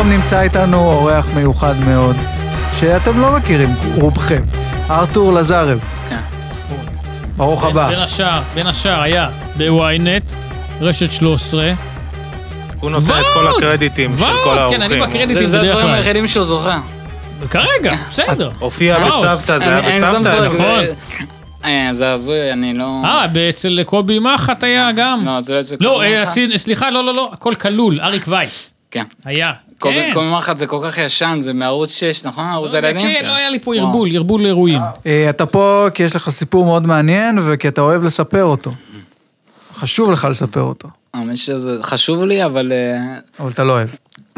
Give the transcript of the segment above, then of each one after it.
והיום נמצא איתנו אורח מיוחד מאוד, שאתם לא מכירים, רובכם. ארתור לזרב. כן. ברוך הבא. בין השאר, בין השאר היה ב-ynet, רשת 13. הוא נושא את כל הקרדיטים של כל כן, האורחים. אני בקרדיטים זה זה בדרך הדברים כלל. היחידים שהוא זוכר. כרגע, בסדר. הופיע. בצוותא, זה אני- היה בצוותא. נכון. זה- אה, זה הזוי, אני לא... אה, אצל קובי מחט היה גם. לא, זה לא... זה לא, כל אה, מחט. הצי- סליחה, לא, לא, לא, הכל כלול, אריק וייס. כן. היה. קובי כן. קובי מחט זה כל כך ישן, זה מערוץ 6, נכון? ערוץ הילדים? כן, לא היה לי פה. ערבול, ערבול אירועים. אה, אתה פה כי יש לך סיפור מאוד מעניין וכי אתה אוהב לספר אותו. חשוב לך לספר אותו, האמת שזה חשוב לי, אבל אה, אבל אתה לא אוהב.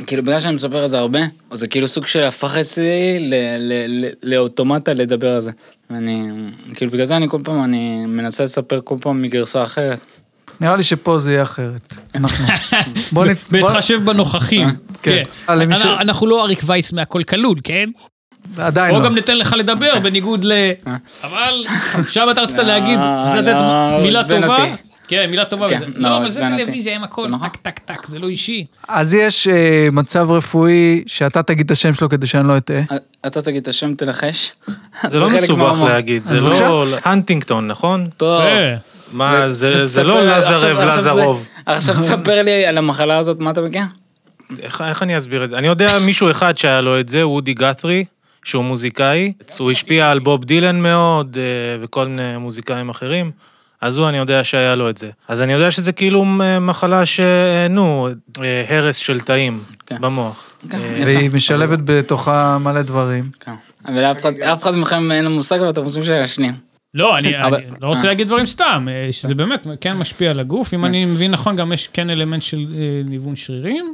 כאילו בגלל שאני מספר על זה הרבה, אז זה כאילו סוג של הפך אצלי ל- ל- ל- לאוטומטה לדבר על זה. ואני, כאילו בגלל זה אני כל פעם, אני מנסה לספר כל פעם מגרסה אחרת. נראה לי שפה זה יהיה אחרת. אנחנו... בוא נת... בהתחשב בנוכחים. כן. כן. למי ש- אנחנו- לא אריק וייס מהכל כלול, כן? עדיין או לא. גם ניתן לך לדבר בניגוד ל... אבל שם אתה רצית להגיד, לתת מילה טובה. כן, מילה טובה כן, וזה. לא, לא, אבל זה. טלוויזיה עם הכל, נכון. טק טק טק, זה לא אישי. אז יש אה, מצב רפואי שאתה תגיד את השם שלו כדי שאני לא אטעה. אתה תגיד את השם, תנחש. זה לא מסובך. להגיד, זה לא... הנטינגטון, נכון? טוב. מה, זה זה לא לזרב, לזרוב. עכשיו תספר לי על המחלה הזאת, מה אתה מכיר? איך איך אני אסביר את זה? אני יודע מישהו אחד שהיה לו את זה, וודי גת'רי, שהוא מוזיקאי. הוא השפיע על בוב דילן מאוד, אה, וכל מיני מוזיקאים אחרים. אז הוא, אני יודע שהיה לו את זה. אז אני יודע שזה כאילו מחלה ש... נו, אה, הרס של תאים כן. במוח. כן, אה. והיא משלבת בתוכה מלא דברים. כן. אבל אף אחד- אף אחד מכם אין לו מושג, ואתם רוצים שישנים. לא, אני אבל- אני לא רוצה אה. להגיד דברים סתם, שזה באמת כן משפיע על הגוף. אם אני מבין נכון, גם יש כן אלמנט של ניוון שרירים.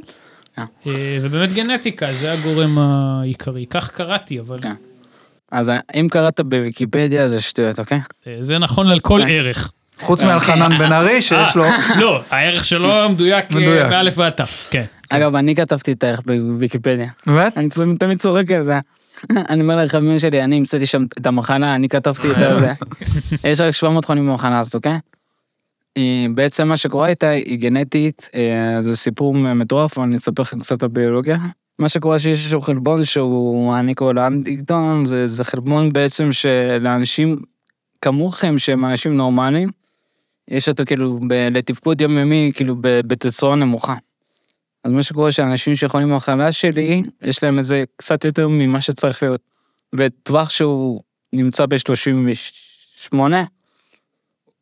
ובאמת גנטיקה, זה הגורם העיקרי. כך קראתי, אבל כן. אז אם קראת בוויקיפדיה זה שטויות, אוקיי? זה נכון על כל. ערך. חוץ מאלחנן בן ארי שיש לו... אה, לא, הערך שלו מדויק אה. באלף ועד תף, כן. אגב, אני כתבתי את הערך בוויקיפדיה. באמת? אני תמיד צוחק על זה. אני אומר לחברים שלי, אני המצאתי שם את המחלה, אני כתבתי את זה. יש רק 700 חונים במחלה הזאת, אוקיי? בעצם מה שקורה איתה היא גנטית, אה, זה סיפור מטורף, אבל אני אספר לכם קצת על ביולוגיה. מה שקורה שיש איזשהו חלבון שהוא אני קורא לו אנטיקטון, זה, זה חלבון בעצם שלאנשים כמוכם שהם אנשים נורמליים, יש אותו כאילו ב- לתפקוד יומיומי, כאילו ב- בתצורה נמוכה. אז מה שקורה שאנשים שיכולים במחלה שלי, יש להם איזה קצת יותר ממה שצריך להיות. בטווח שהוא נמצא ב-38,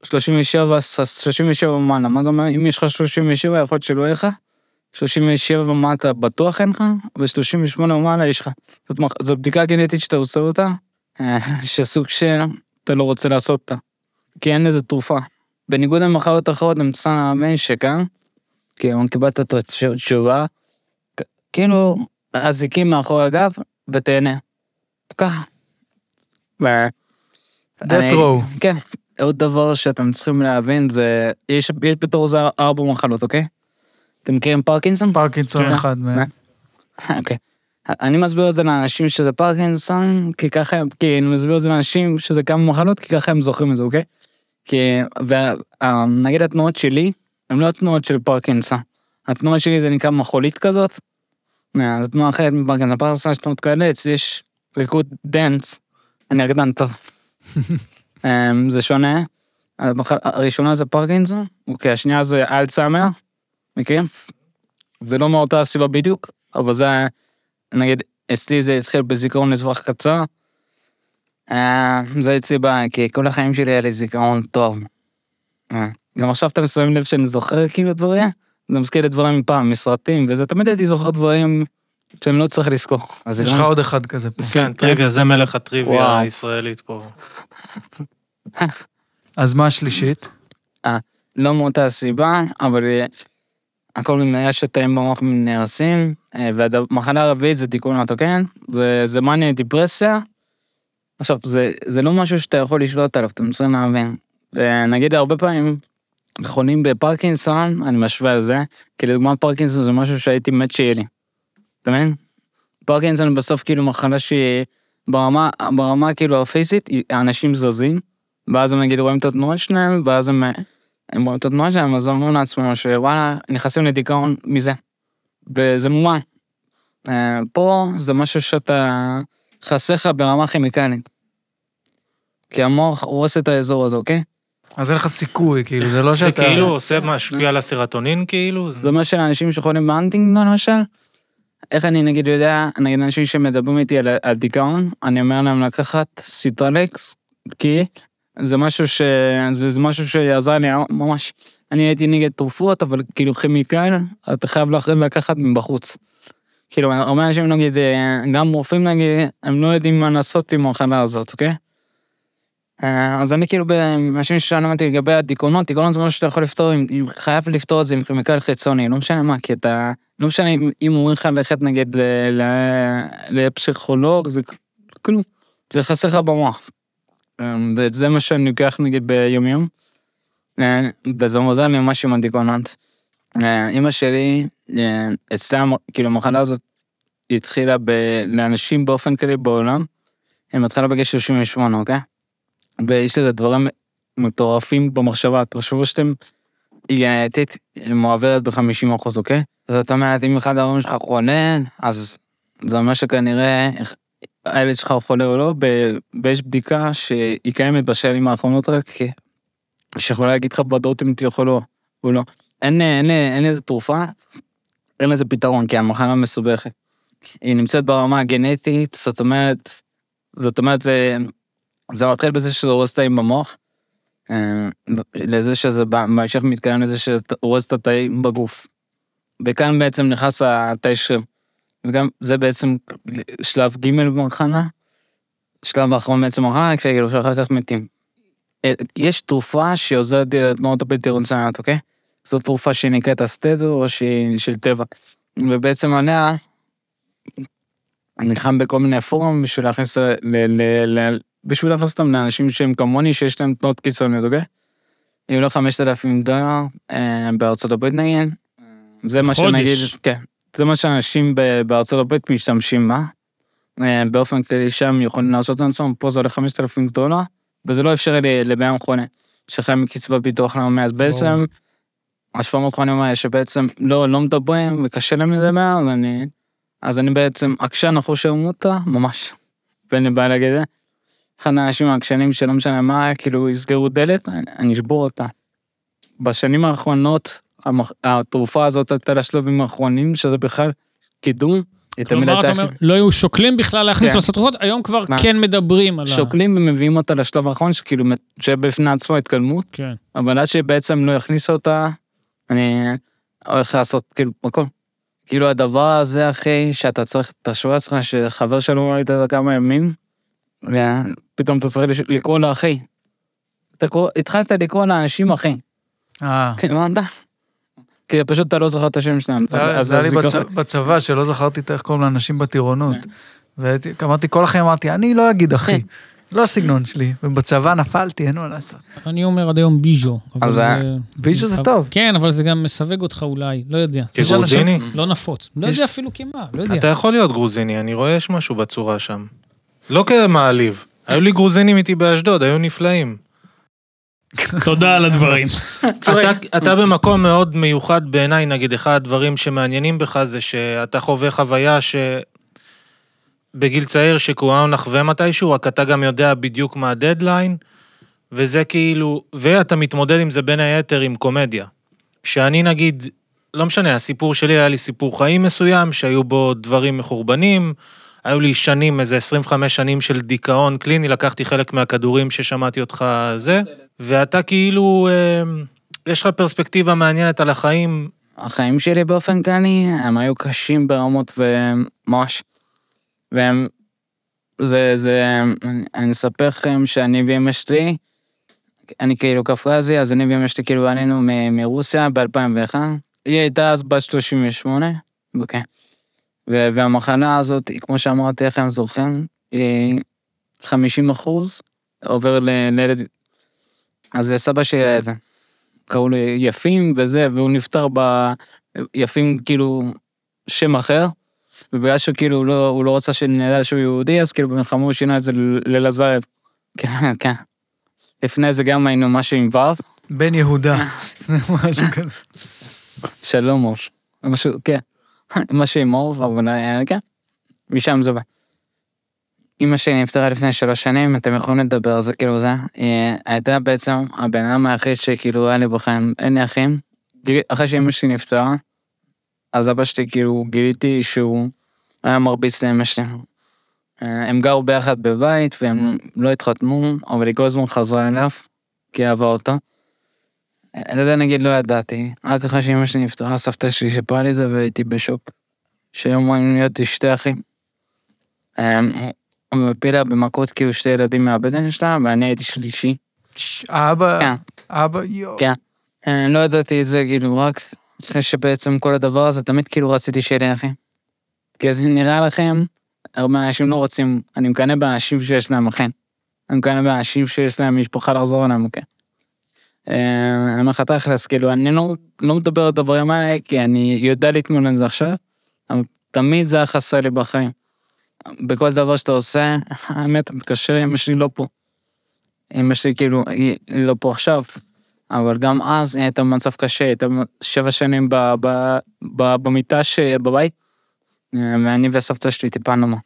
37, 37 ומעלה, מה זה אומר? אם יש לך 37, יכול להיות שלא יהיה לך. 37 ומטה בטוח אין לך, ו-38 ומעלה יש לך. זאת, זאת בדיקה גנטית שאתה עושה אותה, אה, שסוג שאתה לא רוצה לעשות אותה. כי אין לזה תרופה. בניגוד למחלות אחרות, אני רוצה להאמין שכאן, כי אם קיבלת את התשובה, כאילו, אזיקים מאחורי הגב, ותהנה. ככה. ו- death row. כן. עוד דבר שאתם צריכים להבין זה, יש, יש בתור זה ארבע מחלות, אוקיי? אתם מכירים פרקינסון? פרקינסון כן. אחד מהם. אוקיי. אני מסביר את זה לאנשים שזה פרקינסון, כי ככה הם, כי אני מסביר את זה לאנשים שזה כמה מחלות, כי ככה הם זוכרים את זה, אוקיי? כי, ונגיד התנועות שלי, הן לא התנועות של פרקינסון. התנועה שלי זה נקרא מחולית כזאת. אה, זו תנועה אחרת מפרקינסון. פרקינסון יש תנועות כאלה, אצלי יש ריקוד dance. אני רקדן טוב. אמ, זה שונה. הראשונה זה פרקינסון, אוקיי, השנייה זה אלצהיימר, מכירים? זה לא מאותה הסיבה בדיוק, אבל זה, נגיד, אצלי זה התחיל בזיכרון לטווח קצר. אה, זה אצלי בעיה, כי כל החיים שלי היה לי זיכרון טוב. אה, גם עכשיו אתם שמים לב שאני זוכר כאילו דברים, זה מזכיר לי דברים מפעם, מסרטים, וזה תמיד הייתי זוכר דברים שאני לא צריך לזכור. יש לך עוד אחד כזה פה. כן, טריוויה, זה מלך הטריוויה. הישראלית פה. אז מה השלישית? לא מאותה הסיבה, אבל אה, הכל ממניה שתאים במוח נהרסים, אה, והמחלה הרביעית זה תיקון אוטוקן, זה, זה מניה דיפרסיה. עכשיו, זה, זה לא משהו שאתה יכול לשלוט עליו, אתם צריכים להבין. נגיד הרבה פעמים, חולים בפרקינסון, אני משווה על זה, כי לדוגמה פרקינסון זה משהו שהייתי מת שיהיה לי. אתה מבין? פרקינסון בסוף כאילו מחלה שהיא ברמה, ברמה כאילו הפיזית, האנשים זזים, ואז הם נגיד רואים את התנועה שלהם, ואז הם, הם רואים את התנועה שלהם, אז אומרים לעצמם שוואלה, נכנסים לדיכאון מזה. וזה מובן, אה, פה זה משהו שאתה חסר לך ברמה כימיקלית. כי המוח הורס את האזור הזה, אוקיי? אז אין לך סיכוי, כאילו, זה לא זה שאתה... כאילו עושה משפיע על הסרוטונין, כאילו? זה אומר שלאנשים שחולים בהנטינגטון למשל, איך אני נגיד יודע, נגיד אנשים שמדברים איתי על, על דיכאון, אני אומר להם לקחת ציפרלקס, כי זה משהו ש... זה, זה משהו שיעזר לי ממש. אני הייתי נגד תרופות, אבל כאילו כימיקל, אתה חייב לקחת מבחוץ. כאילו, הרבה אנשים נגיד, אה, גם רופאים נגיד, הם לא יודעים מה לעשות עם המחלה הזאת, אוקיי? אה, אז אני כאילו, אנשים ששאלו אותי לגבי הדיכאונות, דיכאונות זה משהו שאתה יכול לפתור, עם, חייב לפתור את זה עם כימיקל חיצוני, לא משנה מה, כי אתה, לא משנה אם, אם אומרים לך ללכת נגיד לפסיכולוג, זה כלום, זה חסר לך במוח. אה, וזה מה שאני לוקח נגיד ביום יום, אה, וזה עוזר לי ממש עם הדיכאונות. אמא שלי, אה, אצלה, כאילו המחלה הזאת התחילה ב- לאנשים באופן כללי בעולם, היא מתחילה בגיל 38, אוקיי? ויש לזה דברים מטורפים במחשבה, תחשבו שאתם, היא גנטית מועברת ב-50 אחוז, אוקיי? זאת אומרת, אם אחד ההורים שלך חולה, אז זה אומר שכנראה הילד שלך חולה או לא, ויש בדיקה שהיא קיימת בשנים האחרונות רק, שיכולה להגיד לך בוודאות אם תהיה חולה או לא. אין, אין, אין לזה תרופה, אין לזה פתרון, כי המחלה מסובכת. היא נמצאת ברמה הגנטית, זאת אומרת, זאת אומרת, זה, זה מתחיל בזה שזה הורס תאים במוח, אה, לזה שזה בהמשך מתקיים לזה שזה הורס את התאים בגוף. וכאן בעצם נכנס התאי שריר. וגם זה בעצם שלב ג' במחנה, שלב האחרון בעצם במחנה, כאילו שאחר כך מתים. אה, יש תרופה שעוזרת לתנועות הבלתי רצוניות, אוקיי? זו תרופה שנקראת אסטדו או שהיא של טבע. ובעצם עליה, אני נלחם בכל מיני פורומים בשביל להכניס, ל, ל, ל, בשביל להכניס אותם לאנשים שהם כמוני, שיש להם תנועות קיצוניות, אוקיי? היו לו 5,000 דולר אה, בארצות הברית נגיד. זה מה. שנגיד, כן. זה מה שאנשים בארצות הברית משתמשים בה. אה, באופן כללי שם יכולים לעשות את עצמם, פה זה עולה 5,000 דולר, וזה לא אפשרי לבן חונה, שחי מקצבת ביטוח לאומי, אז בעצם, השפעות חונים האלה שבעצם לא, לא מדברים וקשה להם לדבר, אז אני, אז אני בעצם עקשן אחוש שרמוטה, ממש. ואין לי בעיה להגיד את זה. אחד האנשים העקשנים שלא משנה מה, כאילו יסגרו דלת, אני, אני אשבור אותה. בשנים האחרונות, המח... התרופה הזאת הייתה לשלבים האחרונים, שזה בכלל קידום. כלומר, אתה אומר, לא היו שוקלים בכלל להכניס כן. לעשות תרופות, היום כבר מה? כן מדברים על ה... שוקלים ומביאים אותה לשלב האחרון, שכאילו, שבפני עצמו התקדמות, כן. אבל עד שבעצם לא יכניסו אותה, אני הולך לעשות כאילו הכל. כאילו הדבר הזה, אחי, שאתה צריך, תחשוב לעצמך שחבר שלו ראית את כמה ימים, ופתאום אתה צריך לקרוא לו אחי. התחלת לקרוא לאנשים אחי, אה, כאילו, מה אתה? כי פשוט אתה לא זוכר את השם שלהם. זה היה- זה לי זה בצ- בצבא, שלא זכרתי איך קוראים לאנשים בטירונות. כן. ואמרתי, כל החיים אמרתי, אני לא אגיד אחי. לא הסגנון שלי. ובצבא נפלתי, אין מה לעשות. אני אומר עד היום ביז'ו. אבל אז זה... ביז'ו זה טוב. כן, אבל זה גם מסווג אותך אולי, לא יודע. כגרוזיני? לא נפוץ. לא יודע אפילו כמה, לא יודע. אתה יכול להיות גרוזיני, אני רואה יש משהו בצורה שם. לא כמעליב. היו לי גרוזינים איתי באשדוד, היו נפלאים. תודה על הדברים. אתה, אתה במקום מאוד מיוחד בעיניי, נגיד, אחד הדברים שמעניינים בך זה שאתה חווה חוויה ש... בגיל צעיר שכולנו נחווה מתישהו, רק אתה גם יודע בדיוק מה הדדליין, וזה כאילו... ואתה מתמודד עם זה בין היתר עם קומדיה. שאני נגיד, לא משנה, הסיפור שלי היה לי סיפור חיים מסוים, שהיו בו דברים מחורבנים, היו לי שנים, איזה 25 שנים של דיכאון קליני, לקחתי חלק מהכדורים ששמעתי אותך זה, ואתה כאילו, אה, יש לך פרספקטיבה מעניינת על החיים, החיים שלי באופן כללי, הם היו קשים ברמות וממש. והם, זה, זה, אני- אני אספר לכם שאני ואמא שלי, אני כאילו קפרזי, אז אני ואמא שלי כאילו עלינו מרוסיה ב-2001. היא הייתה אז בת 38, אוקיי. ו- והמחלה הזאת, כמו שאמרתי לכם, זוכרים, היא 50 אחוז עובר לילד. אז לסבא שלי היה זה. קראו לו יפים וזה, והוא נפטר ב... יפים כאילו שם אחר, ובגלל שכאילו לא, הוא לא רצה שנדע שהוא יהודי, אז כאילו במלחמה הוא שינה את זה ל- ללזארב. כן, כן. לפני זה גם היינו משהו עם ו', בן יהודה. משהו כזה. שלום אור. משהו, כן. אמא שלי מור, אבל אה, כן, משם זה בא. אמא שלי נפטרה לפני שלוש שנים, אתם יכולים לדבר על זה, כאילו זה. היא הייתה בעצם הבן אדם היחיד שכאילו היה לי בחיים, אין לי אחים. אחרי שאמא שלי נפטרה, אז אבא שלי כאילו גיליתי שהוא היה מרביץ לאמא שלי. אה, הם גרו ביחד בבית והם לא התחתנו, אבל היא כל הזמן חזרה אליו, כי היא אהבה אותו. אה, לא יודע, נגיד, לא ידעתי. רק אחרי שאמא שלי נפטרה, סבתא שלי סיפרה לי את זה והייתי בשוק. שהיו אמורים להיות שתי אחים. אה, הוא הפילה במכות כאילו שתי ילדים מהבטן שלה, ואני הייתי שלישי. אבא, כן. אבא, יואו. כן. אה, לא ידעתי את זה, כאילו, רק שבעצם כל הדבר הזה, תמיד כאילו רציתי שיהיה לי אחים. כי אז נראה לכם, הרבה אנשים לא רוצים, אני מקנא באנשים שיש להם אחים. אני מקנא באנשים שיש להם משפחה לחזור אליהם, אוקיי. אני אומר לך תכלס, כאילו, אני לא, לא מדבר על הדברים האלה, כי אני יודע להתמודד עם זה עכשיו, אבל תמיד זה היה חסר לי בחיים. בכל דבר שאתה עושה, האמת, אתה מתקשר, אמא שלי לא פה. אמא שלי כאילו, היא לא פה עכשיו, אבל גם אז הייתה במצב קשה, הייתה שבע שנים ב, ב, ב, במיטה שבבית, ואני וסבתא שלי טיפלנו בה.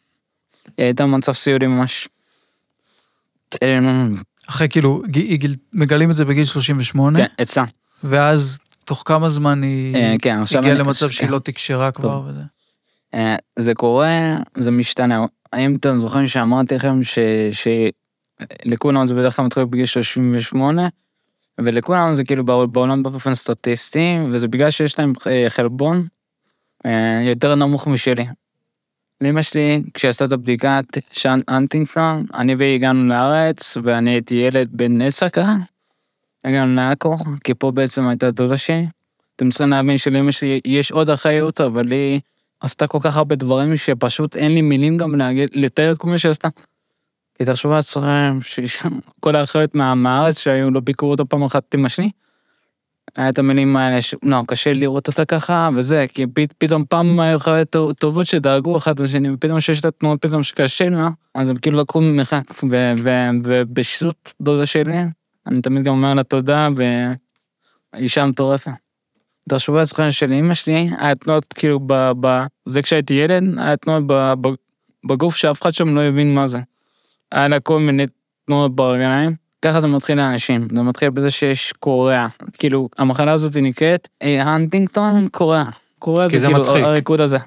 היא הייתה במצב סיעודי ממש. אה, אחרי כאילו, גיל- מגלים את זה בגיל 38, כן, אצלה. ואז תוך כמה זמן היא אה, כן, הגיעה אני- למצב שהיא. לא תקשרה כבר טוב. וזה. אה, זה קורה, זה משתנה. האם אתם זוכרים שאמרתי לכם ש... שלכולם זה בדרך כלל מתחיל בגיל 38, ולכולם זה כאילו בעול- בעולם באופן סטטיסטי, וזה בגלל שיש להם אה, חלבון אה, יותר נמוך משלי. לאמא שלי, כשעשתה את הבדיקת שאן אנטינגטון, אני והיא הגענו לארץ, ואני הייתי ילד בן עשר ככה. הגענו לעכו, כי פה בעצם הייתה דודה שלי. אתם צריכים להבין שלאמא שלי יש עוד אחריות, אבל היא עשתה כל כך הרבה דברים שפשוט אין לי מילים גם להגיד, לתאר את כל מה שהיא לעצמכם שכל האחריות מה, מהארץ שהיו לא ביקרו אותו פעם אחת את אמא שלי. היה את המילים האלה ש... לא, קשה לראות אותה ככה, וזה, כי פ... פתאום פעם היו טוב- טובות שדאגו אחד לשני, ופתאום שיש לה תנועות פתאום שקשה לה, אז הם כאילו לקחו ממרחק, ו- ו- ובשיטות דודה שלי, אני תמיד גם אומר לה תודה, ואישה מטורפת. תחשבו לעצמכם שלאמא שלי היה תנועות כאילו ב... ב... זה כשהייתי ילד, היה תנועות ב... ב... בגוף שאף אחד שם לא הבין מה זה. לה כל מיני תנועות ברגליים. ככה זה מתחיל לאנשים, זה מתחיל בזה שיש קוריאה. כאילו, המחלה הזאת נקראת אה, הנטינגטון קוריאה. קוריאה כי זה זה כאילו מצחיק. הריקוד הזה.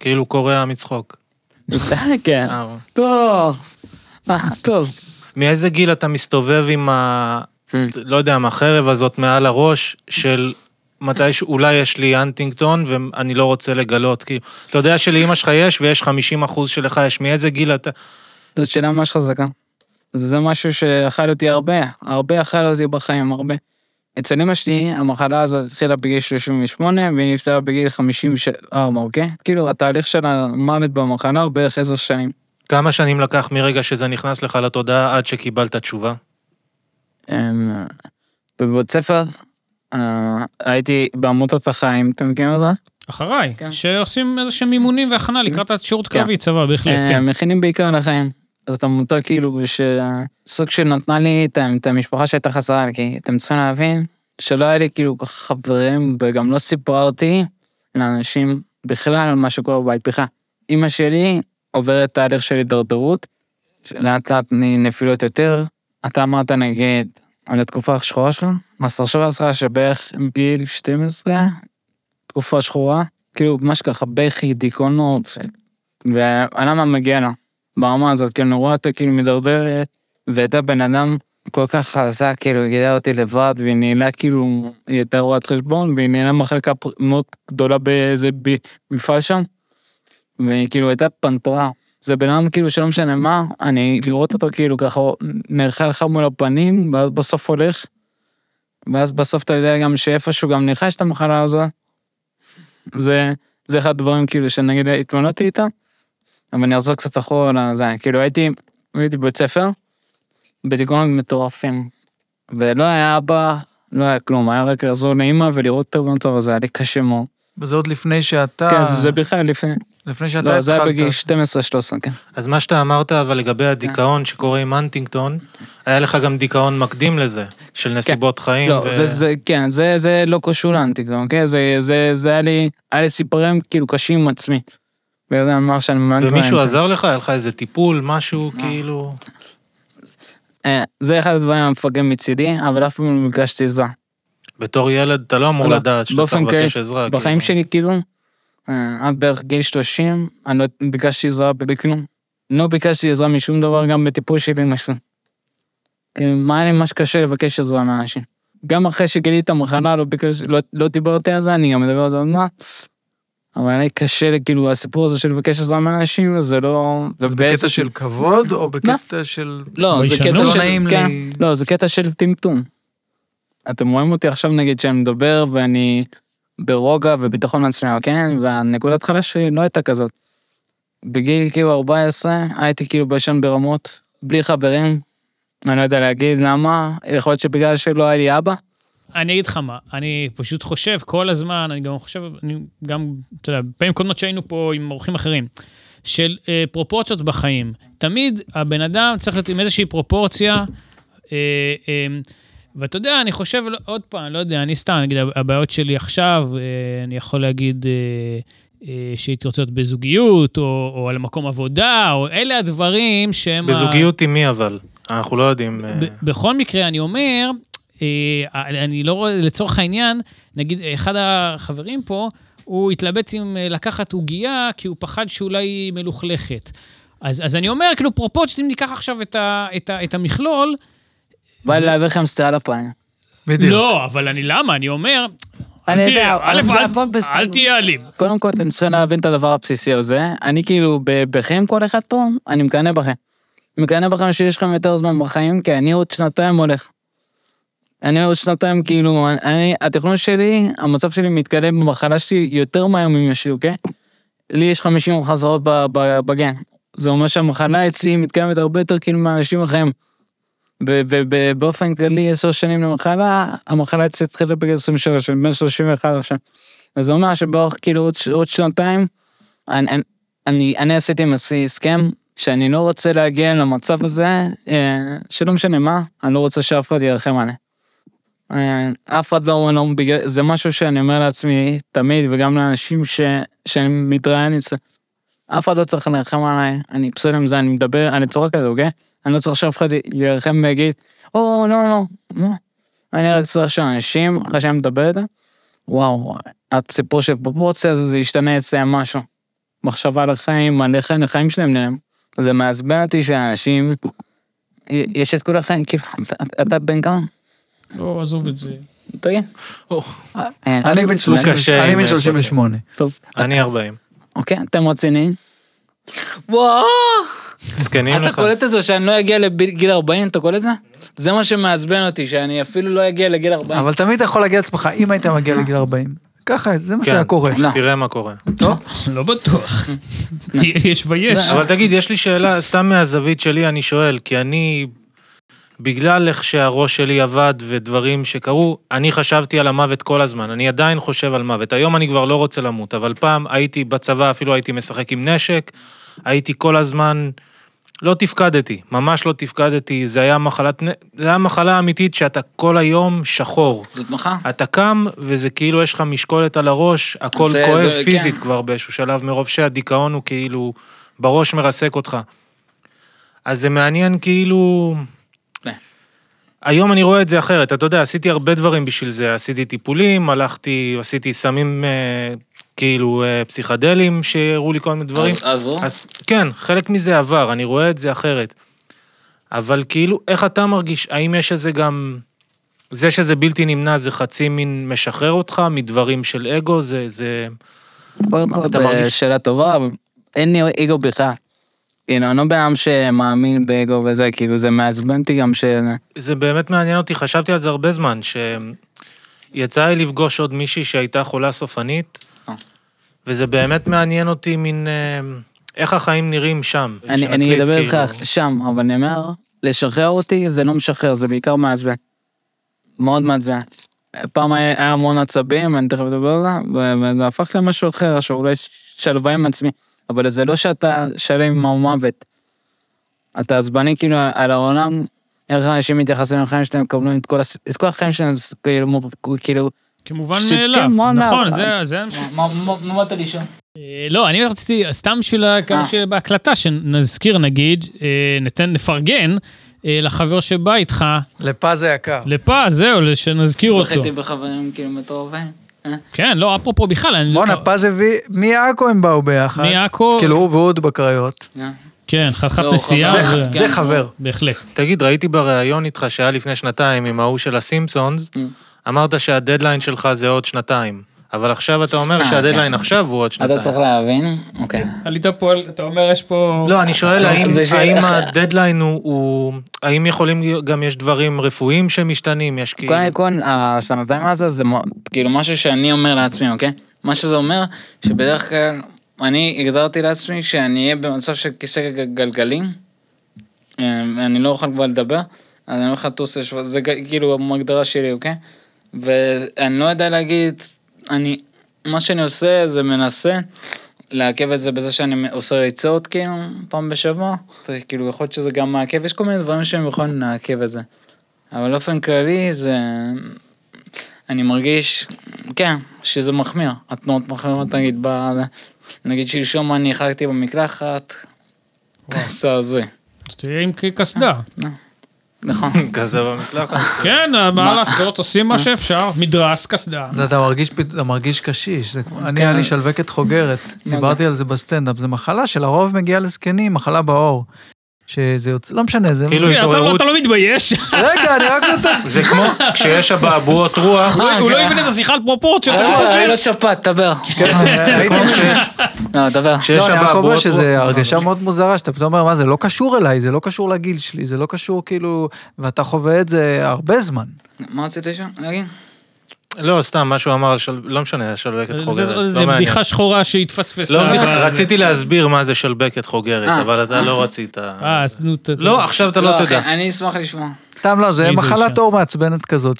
כאילו קורע מצחוק. כן. אה, טוב. אה, טוב. מאיזה גיל אתה מסתובב עם ה... לא יודע, עם החרב הזאת מעל הראש של מתי שאולי יש לי הנטינגטון ואני לא רוצה לגלות, כאילו, אתה יודע שלאמא שלך יש ויש 50 אחוז שלך יש, מאיזה גיל אתה... זאת שאלה ממש חזקה. זה זה משהו שאכל אותי הרבה, הרבה אכל אותי בחיים, הרבה. אצל אמא שלי, המחלה הזאת התחילה בגיל 38, והיא נפטרה בגיל 54, אוקיי? כאילו, התהליך של המוות במחלה הוא בערך עשר שנים. כמה שנים לקח מרגע שזה נכנס לך לתודעה עד שקיבלת תשובה? אמ, בבית ספר, אה, הייתי בעמותות החיים, אתם מכירים את זה? אחריי, כן. שעושים איזה שהם אימונים והכנה לקראת השירות כן. קרבי, צבא, בהחלט, אה, כן. מכינים בעיקר לחיים. זאת עמותה כאילו שסוג נתנה לי את המשפחה שהייתה חסרה לי, כי אתם צריכים להבין שלא היה לי כאילו חברים וגם לא סיפרתי לאנשים בכלל על מה שקורה בבית בכלל. אימא שלי עוברת תהליך של הידרדרות, לאט לאט נפילות יותר. אתה אמרת נגיד על התקופה השחורה שלו, אז תחשוב לעצמך שבערך גיל 12, תקופה שחורה, כאילו ממש ככה בכי, דיכאונות, ולמה מגיע לה? ברמה הזאת, כאילו, אני רואה אותה כאילו מידרדרת, והייתה בן אדם כל כך חזק, כאילו, היא אותי לבד, והיא ניהלה כאילו, היא הייתה רואת חשבון, והיא ניהלה מחלקה מאוד גדולה באיזה מפעל שם, והיא כאילו הייתה פנתרה. זה בן אדם כאילו שלא משנה מה, אני לראות אותו כאילו ככה נערכה לך מול הפנים, ואז בסוף הולך, ואז בסוף אתה יודע גם שאיפשהו גם ניחש את המחלה הזו. זה, זה אחד הדברים כאילו שנגיד התמודדתי איתה. אבל אני אחזור קצת אחורה לזה, כאילו הייתי, הייתי בבית ספר, בדיכאונות מטורפים, ולא היה אבא, לא היה כלום, היה רק לעזור לאמא ולראות אותו במצב הזה, היה לי קשה מאוד. וזה עוד לפני שאתה... כן, זה- בכלל לפני, לפני שאתה לא, זה היה התחלת. בגיל 12-13, כן. אז מה שאתה אמרת, אבל לגבי הדיכאון שקורה עם הנטינגטון, היה לך גם דיכאון מקדים לזה, של נסיבות חיים. לא, זה, זה, כן, זה, זה לא קשור? זה, זה, זה היה לי, היה לי סיפורים כאילו קשים עם עצמי. וזה אמר שאני באמת... ומישהו באמצע. עזר לך? היה לך איזה טיפול, משהו. כאילו... אה, זה אחד הדברים המפגרים מצידי, אבל אף פעם לא ביקשתי עזרה. בתור ילד אתה לא אמור לא, לדעת שאתה צריך לבקש עזרה. בחיים כאילו. שלי, כאילו, אה, עד בערך גיל 30, אני לא ביקשתי עזרה בכלום. לא ביקשתי עזרה משום דבר, גם בטיפול שלי משהו. כאילו, מה היה לי ממש קשה לבקש עזרה מאנשים. גם אחרי שגיליתי את המחלה, לא, ביקש, לא, לא דיברתי על זה, אני גם מדבר על זה עוד מעט. אבל היה לי קשה, כאילו, הסיפור הזה של לבקש עזרה מאנשים, זה לא... זה בקטע של כבוד, או בקטע של... לא, זה? קטע לא של... כן. לא, זה קטע של טמטום. אתם רואים אותי עכשיו נגיד שאני מדבר ואני ברוגע וביטחון עצמי, כן? והנקודת חלש שלי לא הייתה כזאת. בגיל כאילו 14 הייתי כאילו בישן ברמות, בלי חברים. אני לא יודע להגיד למה, יכול להיות שבגלל שלא היה לי אבא. אני אגיד לך מה, אני פשוט חושב כל הזמן, אני גם חושב, אני גם, אתה יודע, פעמים קודמות שהיינו פה עם אורחים אחרים, של אה, פרופורציות בחיים. תמיד הבן אדם צריך להיות עם איזושהי פרופורציה, אה, אה, ואתה יודע, אני חושב, עוד פעם, לא יודע, אני סתם, נגיד, הבעיות שלי עכשיו, אה, אני יכול להגיד אה, אה, שהייתי רוצה להיות בזוגיות, או, או על מקום עבודה, או אלה הדברים שהם... ה- בזוגיות עם מי אבל? אנחנו לא יודעים... אה, בכל מקרה, אני אומר, אני לא רואה, לצורך העניין, נגיד, אחד החברים פה, הוא התלבט אם אה, לקחת עוגייה, כי הוא פחד שאולי היא מלוכלכת. אז, אז אני אומר, כאילו, פרופורציות, אם ניקח עכשיו את, ה, את, ה, את המכלול, בא לי להעביר לכם סטירה לפעמים. בדיוק. לא, אבל אני למה? אני אומר, אני יודע, אל- הכל בסדר. אל תהיה אלים. קודם כל אתם צריכים להבין את הדבר הבסיסי הזה. אני כאילו, בכם כל אחד פה, אני מקנא בכם. מקנא בכם שיש לכם יותר זמן בחיים, כי אני עוד שנתיים הולך. אני עוד שנתיים, כאילו, אני, התכנון שלי, המצב שלי מתקדם במחלה שלי יותר מהר מאמא שלי, אוקיי? לי יש 50 חזרות בגן. זה אומר שהמחלה אצלי מתקדמת הרבה יותר כאילו מאנשים אחרים. ובאופן כללי, עשר שנים למחלה, המחלה אצלי התחילה בגיל 23, אני בן 31 עכשיו. אז זה אומר שבערך כאילו עוד, עוד שנתיים, אני, אני, אני, אני עשיתי עם עצמי הסכם שאני לא רוצה להגיע למצב הזה, אה, שלא משנה מה, אני לא רוצה שאף אחד ירחם עליי. אה, אף אחד לא, לא בגלל, זה משהו שאני אומר לעצמי תמיד, וגם לאנשים ש, שאני מתראיין אצלם. אף אחד לא צריך לרחם עליי, אני בסדר עם זה, אני מדבר, אני צוחק על זה, אוקיי? אני לא צריך שאף אחד ירחם ויגיד, או, לא, לא, לא. אני רק צריך שאנשים, אחרי שאני מדבר איתם, וואו, הסיפור של פרופורציה הזה, זה ישתנה אצלם משהו. מחשבה על איך החיים שלהם נראים. זה מעצבן אותי שאנשים, יש את כל החיים, כאילו, אתה בן כמה? לא, עזוב את זה. תגיד. או, אני בן 30 קשה אני עם, בן אה, 38. טוב, אני 40. אוקיי, אתם רציניים? וואו! זקנים אתה לך. קולט את זה שאני לא אגיע לגיל 40, אתה קולט את זה? זה מה שמעצבן אותי, שאני אפילו לא אגיע לגיל 40. אבל תמיד אתה יכול להגיד לעצמך, אם היית מגיע לגיל 40. ככה, זה מה כן. שהיה קורה. לא. תראה מה קורה. לא בטוח. יש ויש. אבל תגיד, יש לי שאלה, סתם מהזווית שלי אני שואל, כי אני, בגלל איך שהראש שלי עבד ודברים שקרו, אני חשבתי על המוות כל הזמן, אני עדיין חושב על מוות. היום אני כבר לא רוצה למות, אבל פעם הייתי בצבא, אפילו הייתי משחק עם נשק, הייתי כל הזמן, לא תפקדתי, ממש לא תפקדתי, זה היה מחלת, זה היה מחלה אמיתית שאתה כל היום שחור. זאת מחאה. אתה קם, וזה כאילו יש לך משקולת על הראש, הכל זה- כואב זה- פיזית כן. כבר באיזשהו שלב, מרוב שהדיכאון הוא כאילו בראש מרסק אותך. אז זה מעניין כאילו... היום אני רואה את זה אחרת, אתה יודע, עשיתי הרבה דברים בשביל זה, עשיתי טיפולים, הלכתי, עשיתי סמים אה, כאילו אה, פסיכדלים שהראו לי כל מיני דברים. אז- עזרו? אז כן, חלק מזה עבר, אני רואה את זה אחרת. אבל כאילו, איך אתה מרגיש? האם יש איזה גם... זה שזה בלתי נמנע, זה חצי מין משחרר אותך מדברים של אגו, זה... זה... קודם כל, אתה מרגיש- שאלה טובה, אין לי אגו בכלל. כאילו, אני לא בן אדם שמאמין באגו וזה, כאילו, זה מעצבן אותי גם ש... זה באמת מעניין אותי, חשבתי על זה הרבה זמן, שיצא לי לפגוש עוד מישהי שהייתה חולה סופנית, אה. וזה באמת מעניין אותי מין... אה, איך החיים נראים שם. אני, אני אדבר איתך כאילו. שם, אבל אני אומר, לשחרר אותי זה לא משחרר, זה בעיקר מעצבן. מאוד מעצבן. פעם היה, המון עצבים, אני תכף אדבר על זה, וזה הפך למשהו אחר, שאולי שלווה עם עצמי. אבל זה לא שאתה שלם עם המוות. אתה עצבני כאילו על העולם, איך אנשים מתייחסים לחיים שלהם, מקבלים את כל, הס... את כל החיים שלהם, כאילו, כאילו... כמובן ש- מאליו. כן, נכון. זה... זה... מה- באת לשאול? אה, לא, אני רציתי, סתם בשביל כמה אה. שבהקלטה, שנזכיר נגיד, אה, ניתן, נפרגן לחבר שבא איתך, לפז היקר. לפז, זהו, שנזכיר אותו. זכיתי בחברים כאילו מטורפים. אה? כן, לא, אפרופו בכלל, אני... בואנה, פז הביא, מעכו הם באו ביחד. מעכו, כאילו הוא ואוד בקריות. אה. כן, חתיכת לא, נסיעה. זה- זה חבר. בהחלט. תגיד, ראיתי בריאיון איתך שהיה לפני שנתיים עם ההוא של הסימפסונס, Mm. אמרת שהדדליין שלך זה עוד שנתיים. אבל עכשיו אתה אומר אה, שהדדליין כן. עכשיו הוא עוד אתה צריך שנתיים. להבין, אוקיי. עלית פה, אתה אומר, יש פה... לא, אני שואל האם הדדליין הוא-. האם יכולים, גם יש דברים רפואיים שמשתנים? יש כאילו... קודם כל, השנתיים הזה זה כאילו משהו שאני אומר לעצמי, אוקיי? מה שזה אומר, שבדרך כלל, אני הגדרתי לעצמי שאני אהיה במצב של כיסא גלגלים, אה, אני לא אוכל כבר לדבר, אז אני הולך לטוס, לשבוע- זה כאילו ההגדרה שלי, אוקיי? ואני לא יודע להגיד, אני, מה שאני עושה זה מנסה לעכב את זה בזה שאני עושה ריצות כאילו פעם בשבוע, כאילו יכול להיות שזה גם מעכב, יש כל מיני דברים שהם יכולים לעכב את זה. אבל באופן כללי זה... אני מרגיש, כן, שזה מחמיר. התנועות מחמירות, נגיד, ב... נגיד שלשום אני החלקתי במקלחת, זה הזוי. אז תהיה עם קסדה. נכון. כזה במקלחת. כן, מה לעשות, עושים מה שאפשר, מדרס, קסדה. זה אתה מרגיש, אתה מרגיש קשיש. אני, כן. היה לי שלווקת חוגרת. דיברתי על זה בסטנדאפ. זה מחלה שלרוב מגיעה לזקנים, מחלה בעור. שזה יוצא, לא משנה, זה... כאילו אתה לא- התעוררות, אתה לא מתבייש? רגע, אני רק נותן... זה כמו כשיש אבעבועות רוח, הוא לא כן. הבין את השיחה על פרופורציות, לא אה, חושב? היה לו שפעת, דבר. כן. כמו כשיש לא, דבר. כשיש לא, אני רק אומר אבעבועות שזה רוח. הרגשה מאוד מוזרה, שאתה פתאום אומר, מה זה לא קשור אליי, זה לא קשור לגיל שלי, זה לא קשור כאילו... ואתה חווה את זה הרבה זמן. מה רצית לשאול? להגיד? לא, סתם, מה שהוא אמר. לא משנה, שלבקת חוגרת. זה- לא. בדיחה שחורה שהתפספסה. לא בדיחה, אבל- רציתי להסביר מה זה שלבקת חוגרת, אה. אבל אתה לא רצית. אה, אז נו. לא, עכשיו אתה לא אחי, תדע. אני אשמח לשמוע. סתם לא, זה מחלת. עור מעצבנת כזאת,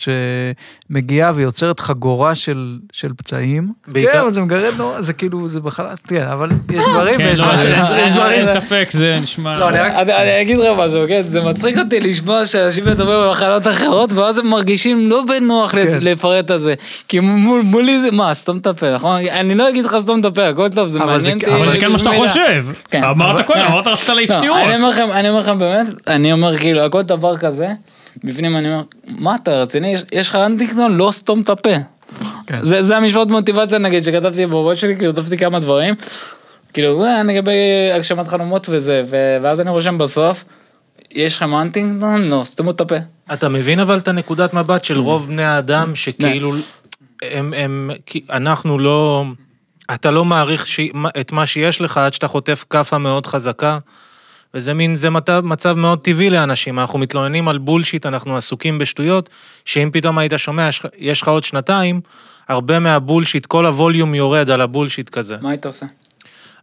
שמגיעה ויוצרת חגורה של, של פצעים. בעיקר- כן, אבל זה מגרד נורא, זה כאילו, זה מחלת, כן, אבל יש דברים כן, ויש לא, דברים. אין- יש דברים. אין ספק, זה נשמע... לא, אני רק... אני אני אגיד לך משהו, כן? זה מצחיק אותי לשמוע שאנשים מדברים על מחלות אחרות, ואז הם מרגישים לא בנוח כן. לפרט את זה. כי מול- מולי זה, מה, סתום את הפה, נכון? אני לא אגיד לך סתום את הפה, הכל טוב, זה אבל זה- מעניין אותי. אבל זה כן מה שאתה. חושב. כן. אמרת קודם, אמרת רצית לא, לכם, אני אומר לכם באמת, אני אומר כאילו, הכל דבר כזה, בפנים אני אומר, מה אתה רציני? יש- יש לך אנטיקטון? לא סתום את הפה. כן. זה זה המשפט מוטיבציה נגיד שכתבתי בבית שלי, כאילו כתבתי כמה דברים. כאילו, אה, לגבי הגשמת חלומות וזה, ו- ואז אני רושם בסוף, יש לכם אנטינגטון? לא, סתמו את הפה. אתה מבין אבל את הנקודת מבט של רוב בני האדם, שכאילו, הם, הם, כי אנחנו לא, אתה לא מעריך ש, את מה שיש לך עד שאתה חוטף כאפה מאוד חזקה, וזה מין, זה מצב, מצב מאוד טבעי לאנשים, אנחנו מתלוננים על בולשיט, אנחנו עסוקים בשטויות, שאם פתאום היית שומע, יש לך- עוד שנתיים, הרבה מהבולשיט, כל הווליום יורד על הבולשיט כזה. מה היית עושה?